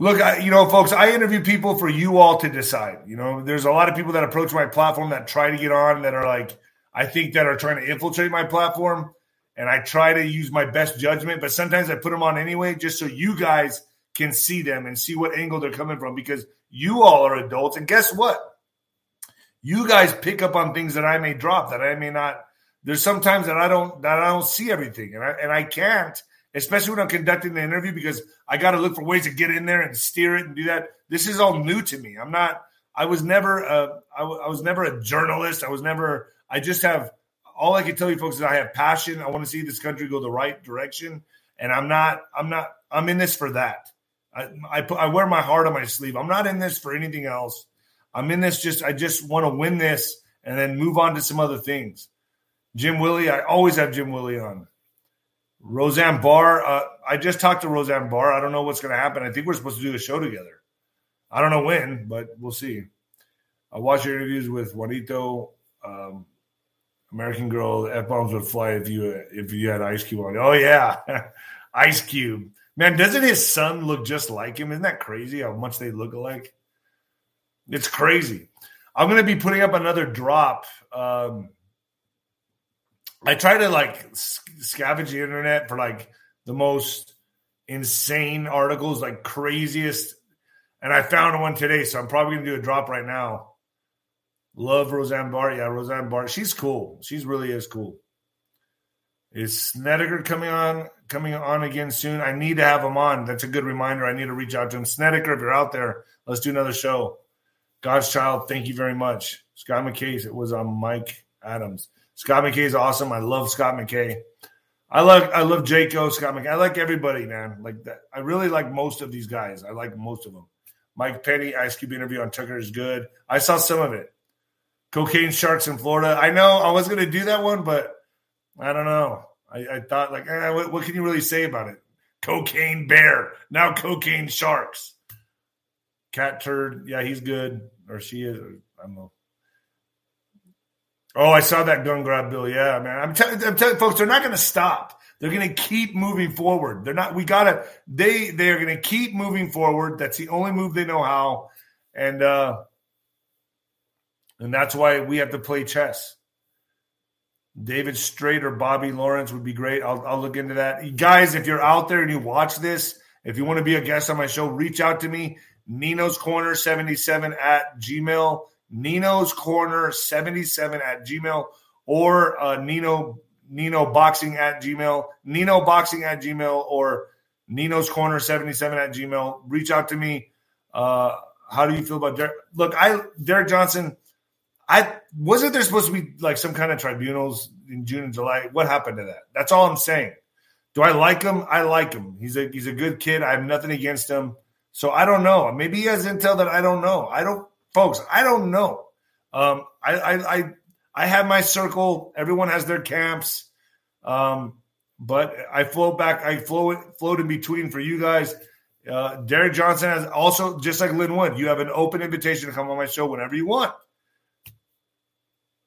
Look, I, you know, folks, I interview people for you all to decide. You know, there's a lot of people that approach my platform that try to get on that are like, I think that are trying to infiltrate my platform. And I try to use my best judgment, but sometimes I put them on anyway, just so you guys can see them and see what angle they're coming from because you all are adults. And guess what? You guys pick up on things that I may drop that I may not there's sometimes that I don't that I don't see everything, and I and I can't, especially when I'm conducting the interview because I got to look for ways to get in there and steer it and do that. This is all new to me. I'm not. I was never a. I, w- I was never a journalist. I was never. I just have all I can tell you folks is I have passion. I want to see this country go the right direction, and I'm not. I'm not. I'm in this for that. I I, put, I wear my heart on my sleeve. I'm not in this for anything else. I'm in this just. I just want to win this and then move on to some other things. Jim Willie, I always have Jim Willie on. Roseanne Barr, uh, I just talked to Roseanne Barr. I don't know what's going to happen. I think we're supposed to do a show together. I don't know when, but we'll see. I watched your interviews with Juanito, um, American Girl. F bombs would fly if you if you had Ice Cube on. Oh yeah, Ice Cube. Man, doesn't his son look just like him? Isn't that crazy how much they look alike? It's crazy. I'm going to be putting up another drop. Um, I try to like scavenge the internet for like the most insane articles, like craziest. And I found one today, so I'm probably gonna do a drop right now. Love Roseanne Barr. Yeah, Roseanne Barr. She's cool. She's really is cool. Is Snedeker coming on coming on again soon? I need to have him on. That's a good reminder. I need to reach out to him. Snedeker, if you're out there, let's do another show. God's child, thank you very much. Scott McKay's, it was on Mike Adams. Scott McKay is awesome. I love Scott McKay. I love I love Jaco, Scott McKay. I like everybody, man. Like that. I really like most of these guys. I like most of them. Mike Penny, Ice Cube interview on Tucker is good. I saw some of it. Cocaine sharks in Florida. I know I was going to do that one, but I don't know. I, I thought like, eh, what, what can you really say about it? Cocaine bear now, cocaine sharks. Catturd. Yeah, he's good, or she is. Or, I don't know. Oh, I saw that gun grab bill. Yeah, man. I'm, t- I'm telling folks, they're not going to stop. They're going to keep moving forward. They're not. We gotta. They they are going to keep moving forward. That's the only move they know how, and uh and that's why we have to play chess. David Straight or Bobby Lawrence would be great. I'll, I'll look into that. Guys, if you're out there and you watch this, if you want to be a guest on my show, reach out to me. Nino's Corner 77 at Gmail Nino's Corner 77 at Gmail or uh, Nino Nino Boxing at Gmail, Nino Boxing at Gmail or Nino's Corner 77 at Gmail. Reach out to me. Uh, how do you feel about Derek? Look, I Derek Johnson. I wasn't there supposed to be like some kind of tribunals in June and July. What happened to that? That's all I'm saying. Do I like him? I like him. He's a he's a good kid. I have nothing against him. So I don't know. Maybe he has intel that I don't know. I don't folks, I don't know. Um, I, I, I, I have my circle. Everyone has their camps. Um, but I float back. I float float in between for you guys. Uh, Derek Johnson has also, just like Lin Wood, you have an open invitation to come on my show whenever you want.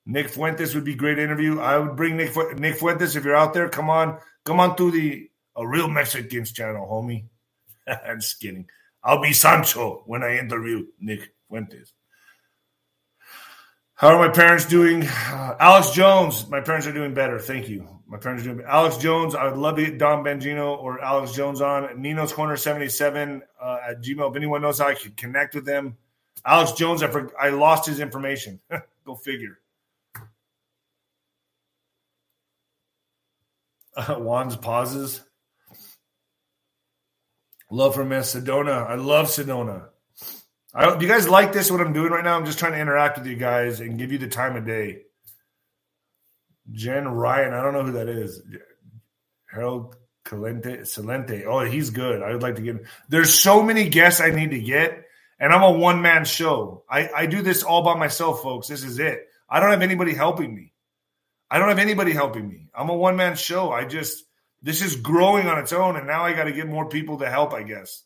Nick Fuentes would be great interview. I would bring Nick Nick Fuentes if you're out there. Come on, come on through the a real Mexicans channel, homie. I'm just kidding. I'll be Sancho when I interview Nick Fuentes. How are my parents doing? Uh, Alex Jones, my parents are doing better. Thank you. My parents are doing better. Alex Jones, I would love to get Dan Bongino or Alex Jones on. Nino's Corner 77 uh, at Gmail. If anyone knows how I can connect with them. Alex Jones, I, for, I lost his information. Go figure. Uh, Juan's pauses. Love for Miss Sedona. I love Sedona. I, do you guys like this? What I'm doing right now? I'm just trying to interact with you guys and give you the time of day. Jen Ryan, I don't know who that is. Harold Calente, Salente. Oh, he's good. I would like to get. There's so many guests I need to get, and I'm a one man show. I, I do this all by myself, folks. This is it. I don't have anybody helping me. I don't have anybody helping me. I'm a one man show. I just this is growing on its own, and now I got to get more people to help. I guess.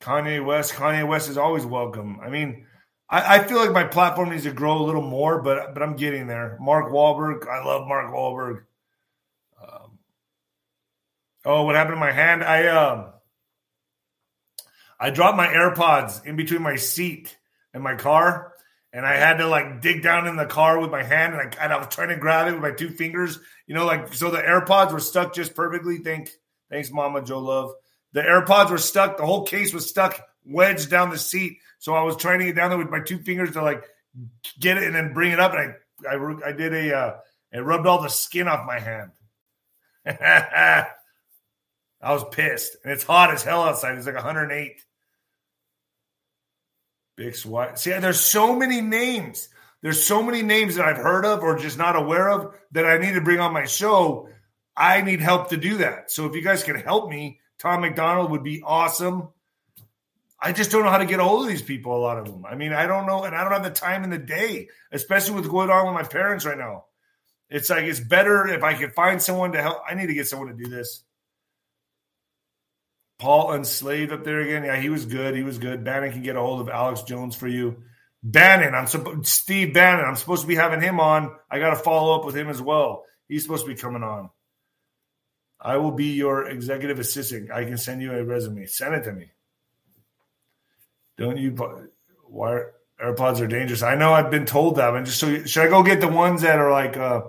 Kanye West. Kanye West is always welcome. I mean, I, I, feel like my platform needs to grow a little more, but but I'm getting there. Mark Wahlberg. I love Mark Wahlberg. Um, oh, what happened to my hand? I um, I dropped my AirPods in between my seat and my car, and I had to like dig down in the car with my hand, and I, and I was trying to grab it with my two fingers. You know, like so the AirPods were stuck just perfectly. Thank, thanks, Mama Joe Love. The AirPods were stuck. The whole case was stuck, wedged down the seat. So I was trying to get down there with my two fingers to like get it and then bring it up, and I I, I did a uh, it rubbed all the skin off my hand. I was pissed, and it's hot as hell outside. It's like 108. Big SWAT. See, there's so many names. There's so many names that I've heard of or just not aware of that I need to bring on my show. I need help to do that. So if you guys can help me, Tom McDonald would be awesome. I just don't know how to get a hold of these people, a lot of them. I mean, I don't know, and I don't have the time in the day, especially with going on with my parents right now. It's like it's better if I can find someone to help. I need to get someone to do this. Paul Unslaved up there again. Yeah, he was good. He was good. Bannon can get a hold of Alex Jones for you. Bannon, I'm supposed Steve Bannon. I'm supposed to be having him on. I got to follow up with him as well. He's supposed to be coming on. I will be your executive assistant. I can send you a resume. Send it to me. Don't you? Why AirPods are dangerous? I know I've been told that. And just so should I go get the ones that are like? uh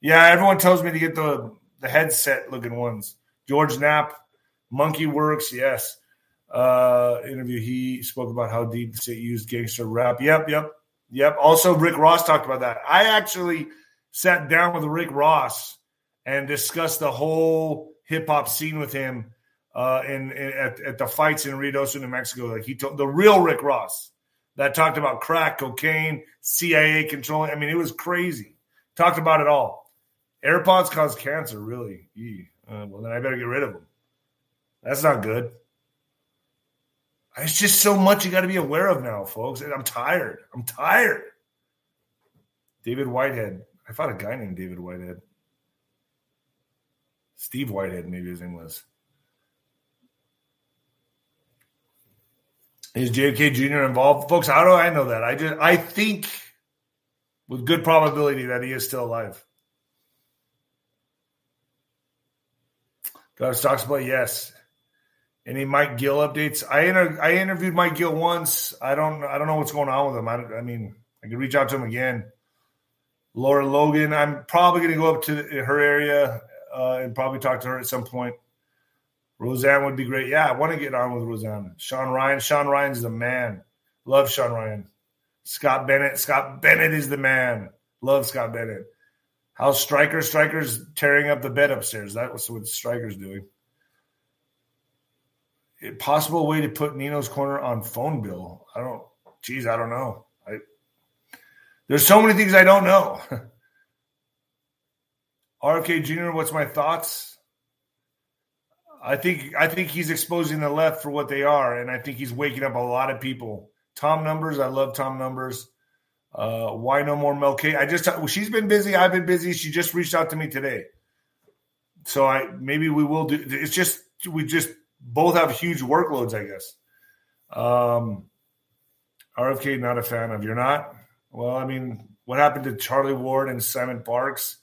Yeah, everyone tells me to get the the headset looking ones. George Knapp Monkey Werx, yes. Uh, interview, he spoke about how Deep State used gangster rap. Yep, yep, yep. Also, Rick Ross talked about that. I actually sat down with Rick Ross and discussed the whole hip hop scene with him uh, in, in at, at, the fights in Ruidoso, New Mexico. Like he told the real Rick Ross that talked about crack, cocaine, CIA controlling. I mean, it was crazy. Talked about it all. AirPods cause cancer, really. Uh, well, then I better get rid of them. That's not good. It's just so much you got to be aware of now, folks. And I'm tired. I'm tired. David Whitehead. I fought a guy named David Whitehead. Steve Whitehead, maybe his name was. Is JFK Jr. involved? Folks, how do I know that? I just I think with good probability that he is still alive. God talks about yes. Any Mike Gill updates? I inter- I interviewed Mike Gill once. I don't I don't know what's going on with him. I, I mean, I could reach out to him again. Lara Logan, I'm probably going to go up to her area uh, and probably talk to her at some point. Roseanne would be great. Yeah, I want to get on with Roseanne. Sean Ryan. Sean Ryan is the man. Love Sean Ryan. Scott Bennett. Scott Bennett is the man. Love Scott Bennett. How's Striker? Striker's tearing up the bed upstairs. That was what Striker's doing possible way to put Nino's corner on phone bill? I don't. Geez, I don't know. I there's so many things I don't know. RFK Jr. What's my thoughts? I think I think he's exposing the left for what they are, and I think he's waking up a lot of people. Tom Numbers, I love Tom Numbers. Uh, why no more Mel K? I just well, she's been busy. I've been busy. She just reached out to me today, so I maybe we will do. It's just we just both have huge workloads, I guess. Um, RFK, not a fan of. You're not? Well, I mean, what happened to Charlie Ward and Simon Parkes?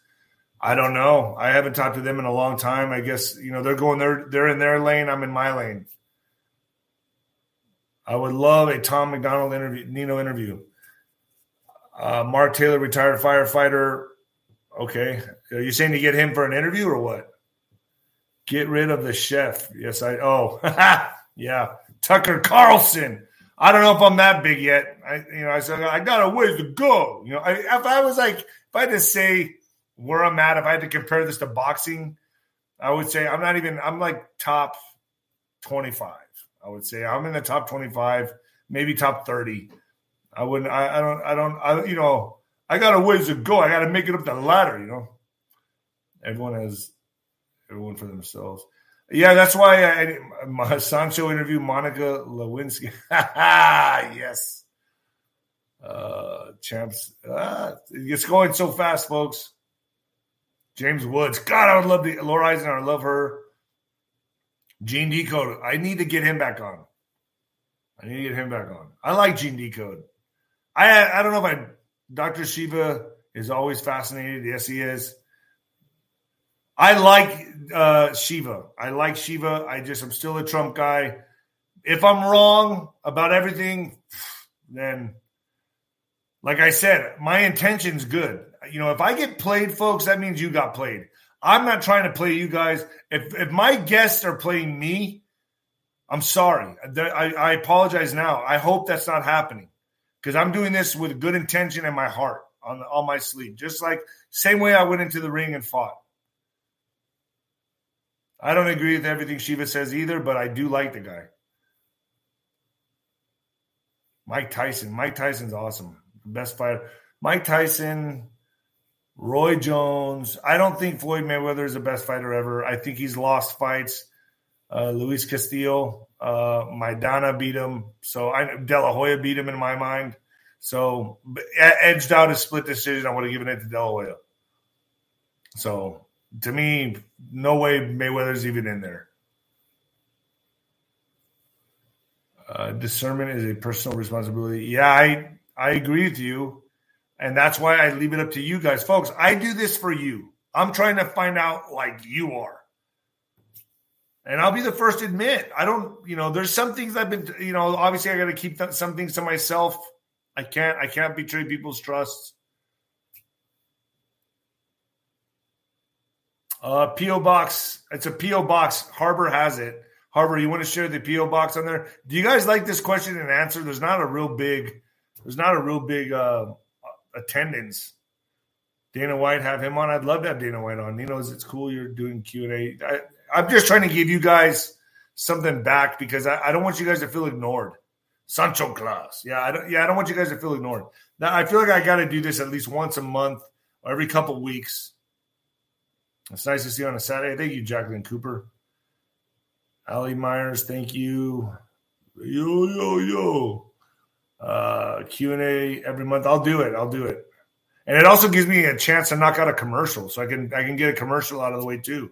I don't know. I haven't talked to them in a long time. I guess you know they're going they're they're in their lane. I'm in my lane. I would love a Tom McDonald interview, Nino interview. Uh, Mark Taylor, retired firefighter. Okay, are you saying to get him for an interview or what? Get rid of the chef. Yes, I. Oh, yeah. Tucker Carlson. I don't know if I'm that big yet. I, you know, I said I got a ways to go. You know, I, if I was like, if I to say where I'm at, if I had to compare this to boxing, I would say I'm not even. I'm like top 25. I would say I'm in the top 25, maybe top 30. I wouldn't. I, I don't. I don't. I, you know, I got a ways to go. I got to make it up the ladder. You know, everyone has everyone for themselves. Yeah, that's why I, my Sancho interview Monica Lewinsky. yes. Uh, champs. Uh, it's going so fast, folks. James Woods. God, I would love the Laura Eisenhower. I love her. Gene Decode. I need to get him back on. I need to get him back on. I like Gene Decode. I I don't know if I Dr. Shiva is always fascinated. Yes, he is. I like uh, Shiva. I like Shiva. I just I'm still a Trump guy. If I'm wrong about everything, then like I said, my intention's good. You know, if I get played, folks, that means you got played. I'm not trying to play you guys. If if my guests are playing me, I'm sorry. I, I apologize now. I hope that's not happening because I'm doing this with good intention in my heart. on on my sleeve, just like same way I went into the ring and fought. I don't agree with everything Shiva says either, but I do like the guy. Mike Tyson. Mike Tyson's awesome. Best fighter. Mike Tyson, Roy Jones. I don't think Floyd Mayweather is the best fighter ever. I think he's lost fights. Uh, Luis Castillo, uh, Maidana beat him. So I De La Hoya beat him in my mind. So edged out a split decision. I would have given it to De La Hoya. So to me, no way Mayweather's even in there. Uh, discernment is a personal responsibility. Yeah, I I agree with you, and that's why I leave it up to you guys, folks. I do this for you. I'm trying to find out like you are, and I'll be the first to admit I don't. You know, there's some things I've been. You know, obviously I got to keep some things to myself. I can't. I can't betray people's trust. Uh, PO box. It's a PO box. Harbor has it. Harbor, you want to share the PO box on there? Do you guys like this question and answer? There's not a real big, there's not a real big uh, attendance. Dana White have him on. I'd love to have Dana White on. He knows it's cool. You're doing Q and A. I'm just trying to give you guys something back because I, I, don't want you guys to feel ignored. Sancho Claus. Yeah, I don't. Yeah, I don't want you guys to feel ignored. Now I feel like I got to do this at least once a month or every couple weeks. It's nice to see you on a Saturday. Thank you, Jacqueline Cooper. Ali Myers, thank you. Yo, yo, yo. Uh, Q&A every month. I'll do it. I'll do it. And it also gives me a chance to knock out a commercial. So I can I can get a commercial out of the way too.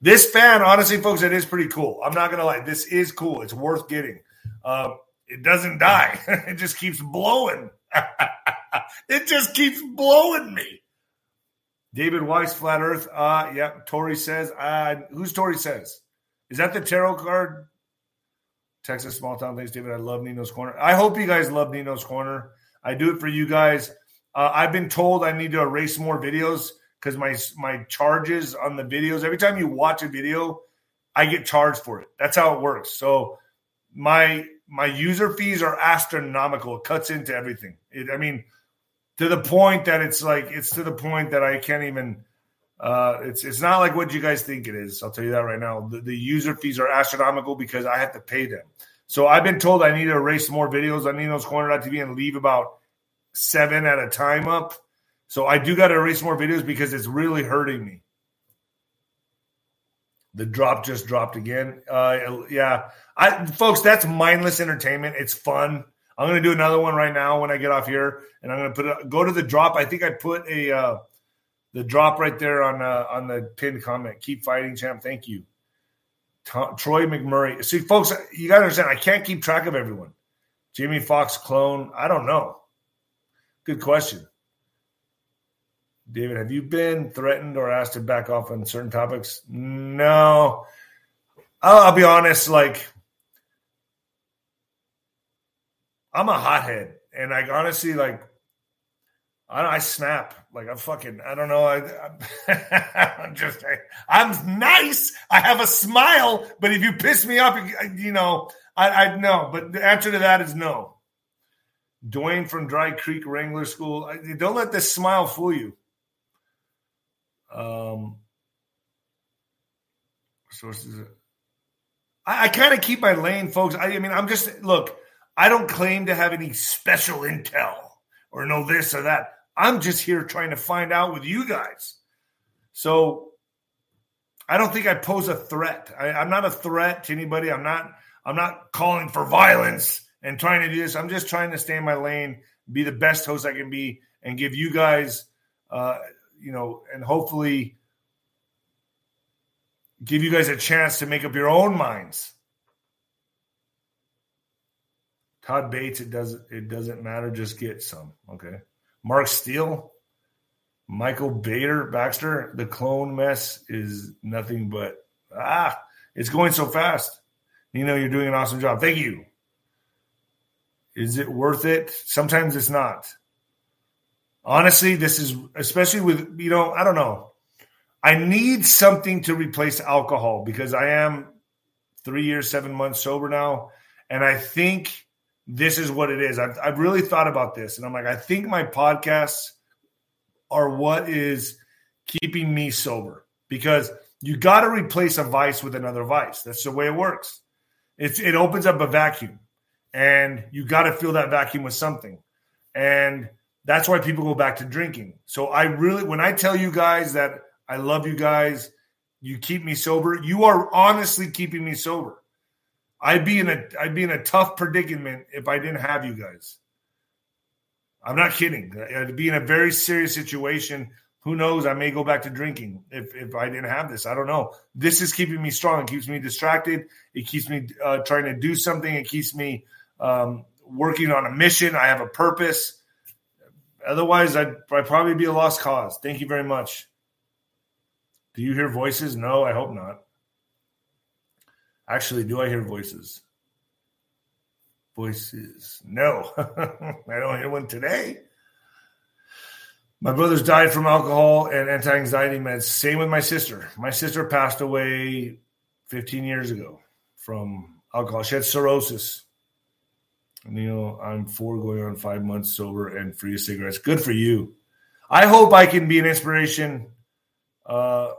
This fan, honestly, folks, it is pretty cool. I'm not gonna lie. This is cool. It's worth getting. Um, it doesn't die. it just keeps blowing. it just keeps blowing me. David Weiss, Flat Earth. Uh, yeah, Tori says. Uh, who's Tori says? Is that the tarot card? Texas small town. Thanks, David. I love Nino's Corner. I hope you guys love Nino's Corner. I do it for you guys. Uh, I've been told I need to erase more videos because my my charges on the videos. Every time you watch a video, I get charged for it. That's how it works. So my my user fees are astronomical. It cuts into everything. It, I mean, to the point that it's like it's to the point that I can't even uh, it's it's not like what you guys think it is. I'll tell you that right now. The, the, user fees are astronomical because I have to pay them. So I've been told I need to erase more videos on Nino's Corner.tv and leave about seven at a time up. So I do got to erase more videos because it's really hurting me. The drop just dropped again. Uh, yeah, I folks, that's mindless entertainment. It's fun. I'm to do another one right now when I get off here, and I'm to put a, go to the drop. I think I put a. Uh, the drop right there on uh, on the pinned comment. Keep fighting, champ. Thank you. Troy McMurray. See, folks, you got to understand. I can't keep track of everyone. Jamie Foxx clone. I don't know. Good question. David, have you been threatened or asked to back off on certain topics? No. I'll, I'll be honest. Like, I'm a hothead, and I honestly like I, I snap like I'm fucking. I don't know. I, am just. I, am nice. I have a smile, but if you piss me off, you know, I, I know. But the answer to that is no. Dwayne from Dry Creek Wrangler School. Don't let this smile fool you. Um, sources. I, I kind of keep my lane, folks. I, I mean, I'm just look. I don't claim to have any special intel or know this or that. I'm just here trying to find out with you guys. So I don't think I pose a threat. I, I'm not a threat to anybody. I'm not. I'm not calling for violence and trying to do this. I'm just trying to stay in my lane, be the best host I can be, and give you guys, uh, you know, and hopefully give you guys a chance to make up your own minds. Todd Bates, it doesn't it doesn't matter, just get some. Okay. Mark Steele, Michael Bader, Baxter. The clone mess is nothing but ah, it's going so fast. You know, you're doing an awesome job. Thank you. Is it worth it? Sometimes it's not. Honestly, this is especially with, you know, I don't know. I need something to replace alcohol because I am three years, seven months sober now. And I think this is what it is. I've, I've really thought about this, and I'm like, I think my podcasts are what is keeping me sober because you got to replace a vice with another vice. That's the way it works. It's, it opens up a vacuum and you got to fill that vacuum with something. And that's why people go back to drinking. So I really, when I tell you guys that I love you guys, you keep me sober, you are honestly keeping me sober. I'd be in a I'd be in a tough predicament if I didn't have you guys. I'm not kidding. I'd be in a very serious situation. Who knows? I may go back to drinking if, if I didn't have this. I don't know. This is keeping me strong. It keeps me distracted. It keeps me uh, trying to do something. It keeps me um, working on a mission. I have a purpose. Otherwise, I'd, I'd probably be a lost cause. Thank you very much. Do you hear voices? No, I hope not. Actually, do I hear voices? Voices. No, I don't hear one today. My brother's died from alcohol and anti anxiety meds. Same with my sister. My sister passed away 15 years ago from alcohol. She had cirrhosis. And, you know, I'm four going on five months sober and free of cigarettes. Good for you. I hope I can be an inspiration uh,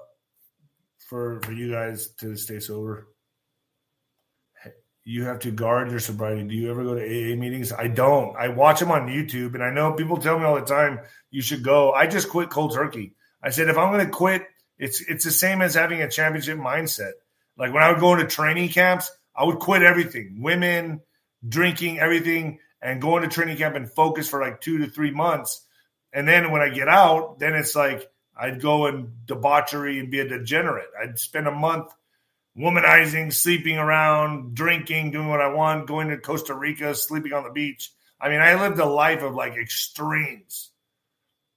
for for you guys to stay sober you have to guard your sobriety. Do you ever go to AA meetings? I don't. I watch them on YouTube, and I know people tell me all the time you should go. I just quit cold turkey. I said if I'm going to quit, it's it's the same as having a championship mindset. Like when I would go into training camps, I would quit everything, women, drinking, everything, and go into training camp and focus for like two to three months. And then when I get out, then it's like I'd go and debauchery and be a degenerate. I'd spend a month womanizing, sleeping around, drinking, doing what I want, going to Costa Rica, sleeping on the beach. I mean, I lived a life of like extremes.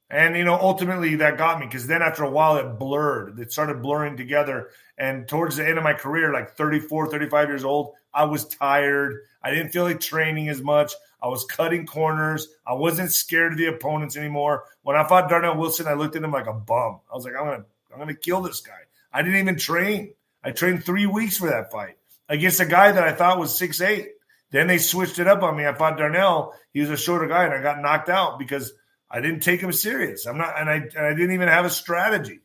And, you know, ultimately that got me because then after a while it blurred. It started blurring together. And towards the end of my career, like 34, 35 years old, I was tired. I didn't feel like training as much. I was cutting corners. I wasn't scared of the opponents anymore. When I fought Darnell Wilson, I looked at him like a bum. I was like, I'm gonna, I'm gonna kill this guy. I didn't even train. I trained three weeks for that fight against a guy that I thought was six eight. Then they switched it up on me. I fought Darnell. He was a shorter guy, and I got knocked out because I didn't take him serious. I'm not, and I, and I didn't even have a strategy.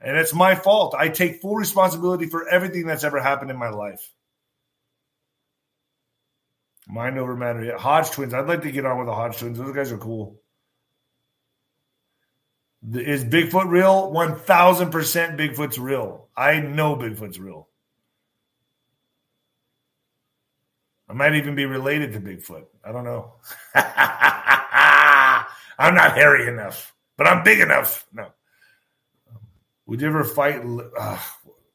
And it's my fault. I take full responsibility for everything that's ever happened in my life. Mind over matter. Hodge twins. I'd like to get on with the Hodge twins. Those guys are cool. Is Bigfoot real? 1000% Bigfoot's real. I know Bigfoot's real. I might even be related to Bigfoot. I don't know. I'm not hairy enough, but I'm big enough. No. Would you ever fight? Uh,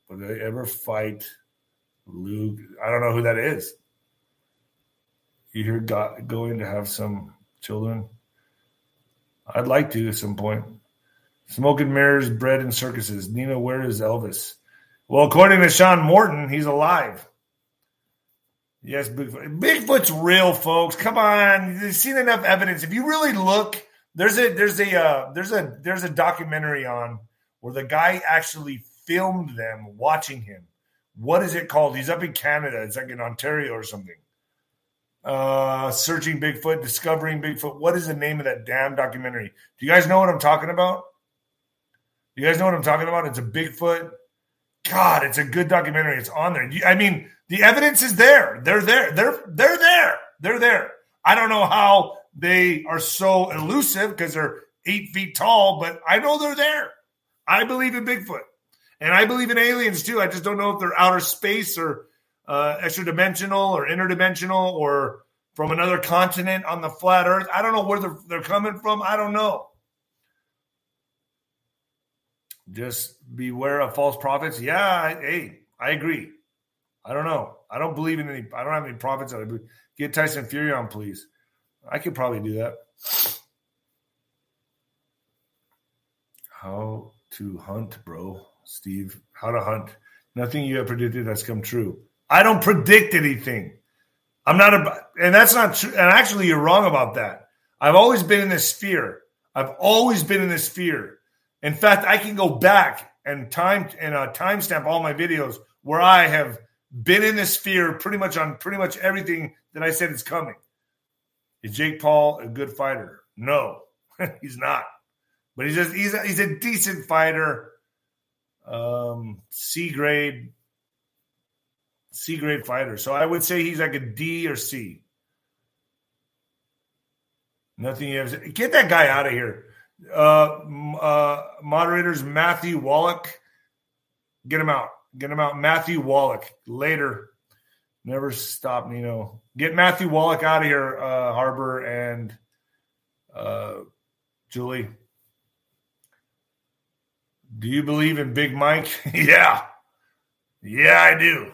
would I ever fight Luke? I don't know who that is. You hear God going to have some children? I'd like to at some point. Smoking mirrors, bread, and circuses. Nina, where is Elvis? Well, according to Sean Morton, he's alive. Yes, Bigfoot. Bigfoot's real, folks. Come on, you've seen enough evidence. If you really look, there's a there's a uh, there's a there's a documentary on where the guy actually filmed them watching him. What is it called? He's up in Canada. It's like in Ontario or something. Uh, searching Bigfoot, discovering Bigfoot. What is the name of that damn documentary? Do you guys know what I'm talking about? You guys know what I'm talking about? It's a Bigfoot. God, it's a good documentary. It's on there. I mean, the evidence is there. They're there. They're they're there. They're there. I don't know how they are so elusive because they're eight feet tall, but I know they're there. I believe in Bigfoot, and I believe in aliens too. I just don't know if they're outer space or uh, extra dimensional or interdimensional or from another continent on the flat Earth. I don't know where they're, they're coming from. I don't know. Just beware of false prophets. Yeah, I, hey, I agree. I don't know. I don't believe in any. I don't have any prophets. I believe. Get Tyson Fury on, please. I could probably do that. How to hunt, bro, Steve? How to hunt? Nothing you have predicted has come true. I don't predict anything. I'm not a, and that's not true. And actually, you're wrong about that. I've always been in this fear. I've always been in this fear. In fact, I can go back and time and uh, timestamp all my videos where I have been in this fear pretty much on pretty much everything that I said is coming. Is Jake Paul a good fighter? No, he's not. but he's just, he's a, he's a decent fighter. Um, C grade, C grade fighter. So I would say he's like a D or C. Nothing you have. Get that guy out of here. Uh, uh, moderators Matthew Wallach, get him out. Get him out. Matthew Wallach later. Never stop, Nino. Get Matthew Wallach out of here, uh, Harbor and uh, Julie. Do you believe in Big Mike? yeah. Yeah, I do.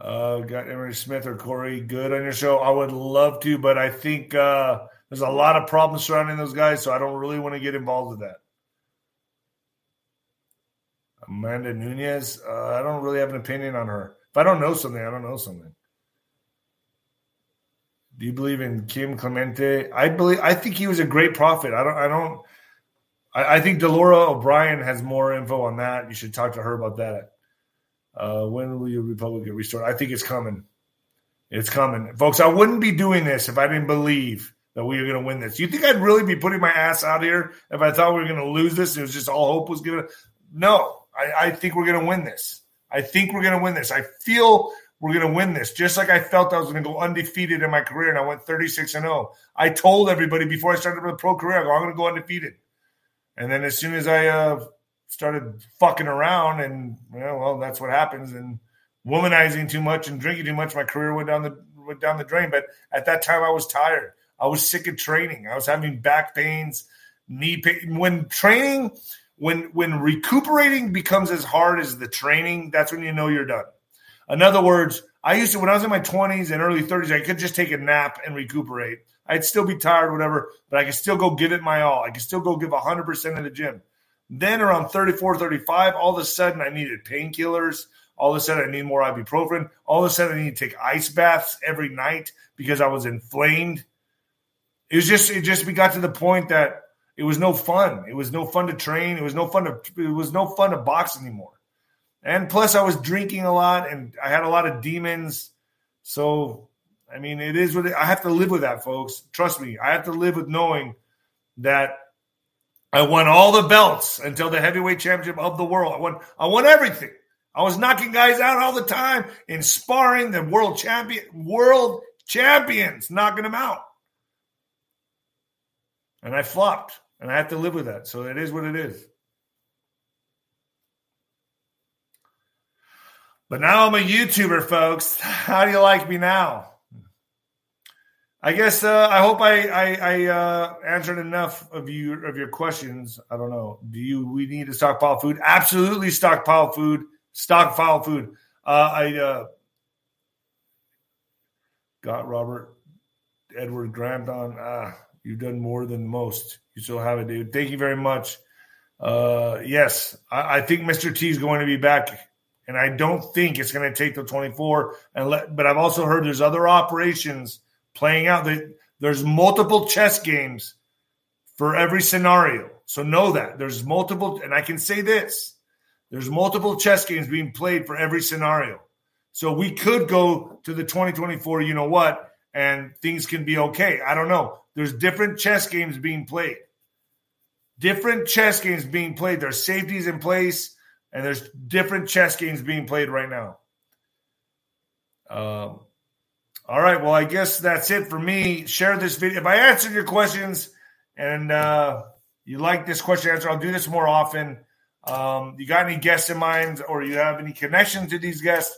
Uh, got Emery Smith or Corey Goode on your show. I would love to, but I think uh, there's a lot of problems surrounding those guys, so I don't really want to get involved with that. Amanda Nunes, uh, I don't really have an opinion on her. If I don't know something, I don't know something. Do you believe in Kim Clemente? I believe. I think he was a great prophet. I don't. I don't. I, I think Delora O'Brien has more info on that. You should talk to her about that. Uh, when will your republic get restored? I think it's coming. It's coming, folks. I wouldn't be doing this if I didn't believe that we were going to win this. You think I'd really be putting my ass out here if I thought we were going to lose this? It was just all hope was given. No, I, I think we're going to win this. I think we're going to win this. I feel we're going to win this. Just like I felt I was going to go undefeated in my career, and I went 36 and 0. I told everybody before I started my pro career, I go, I'm going to go undefeated. And then as soon as I uh, started fucking around, and well, that's what happens. And womanizing too much and drinking too much, my career went down the went down the drain. But at that time, I was tired. I was sick of training. I was having back pains, knee pain. When training, when when recuperating becomes as hard as the training, that's when you know you're done. In other words, I used to when I was in my 20s and early 30s, I could just take a nap and recuperate. I'd still be tired, whatever, but I could still go give it my all. I could still go give 100% in the gym. Then around 34, 35, all of a sudden I needed painkillers. All of a sudden I need more ibuprofen. All of a sudden I need to take ice baths every night because I was inflamed. It was just it just we got to the point that it was no fun. It was no fun to train. It was no fun to it was no fun to box anymore. And plus I was drinking a lot and I had a lot of demons. So I mean it is what it, I have to live with that, folks. Trust me. I have to live with knowing that I won all the belts until the heavyweight championship of the world. I won, I won everything. I was knocking guys out all the time in sparring the world champion, world champions, knocking them out. And I flopped, and I have to live with that. So it is what it is. But now I'm a YouTuber, folks. How do you like me now? I guess uh, I hope I I, I uh, answered enough of you of your questions. I don't know. Do you we need to stockpile food? Absolutely, stockpile food. Stockpile food. Uh, I uh, got Robert Edward Grant on. Ah, you've done more than most. You still have it, dude. Thank you very much. Uh, yes, I, I think Mr. T is going to be back, and I don't think it's going to take the 24. And let, but I've also heard there's other operations playing out. That there's multiple chess games for every scenario. So know that there's multiple, and I can say this there's multiple chess games being played for every scenario. So we could go to the 2024, you know what, and things can be okay. I don't know. There's different chess games being played. Different chess games being played. There's safeties in place, and there's different chess games being played right now. Um, all right. Well, I guess that's it for me. Share this video. If I answered your questions and uh, you like this question answer, I'll do this more often. Um, you got any guests in mind or you have any connection to these guests,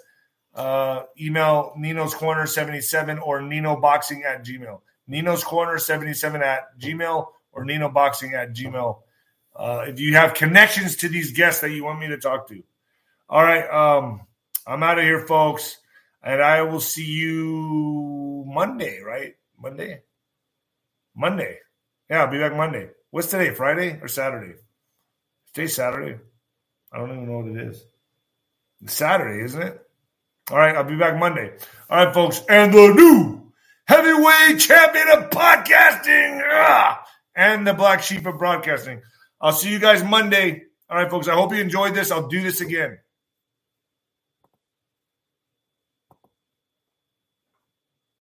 uh, email Nino's Corner 77 or Nino Boxing at Gmail. Nino's Corner 77 at Gmail or Nino Boxing at Gmail. Uh, if you have connections to these guests that you want me to talk to. All right. Um, I'm out of here, folks. And I will see you Monday, right? Monday? Monday. Yeah, I'll be back Monday. What's today? Friday or Saturday? Today's Saturday. I don't even know what it is. It's Saturday, isn't it? All right, I'll be back Monday. All right, folks. And the new heavyweight champion of podcasting ah, and the black sheep of broadcasting. I'll see you guys Monday. All right, folks. I hope you enjoyed this. I'll do this again.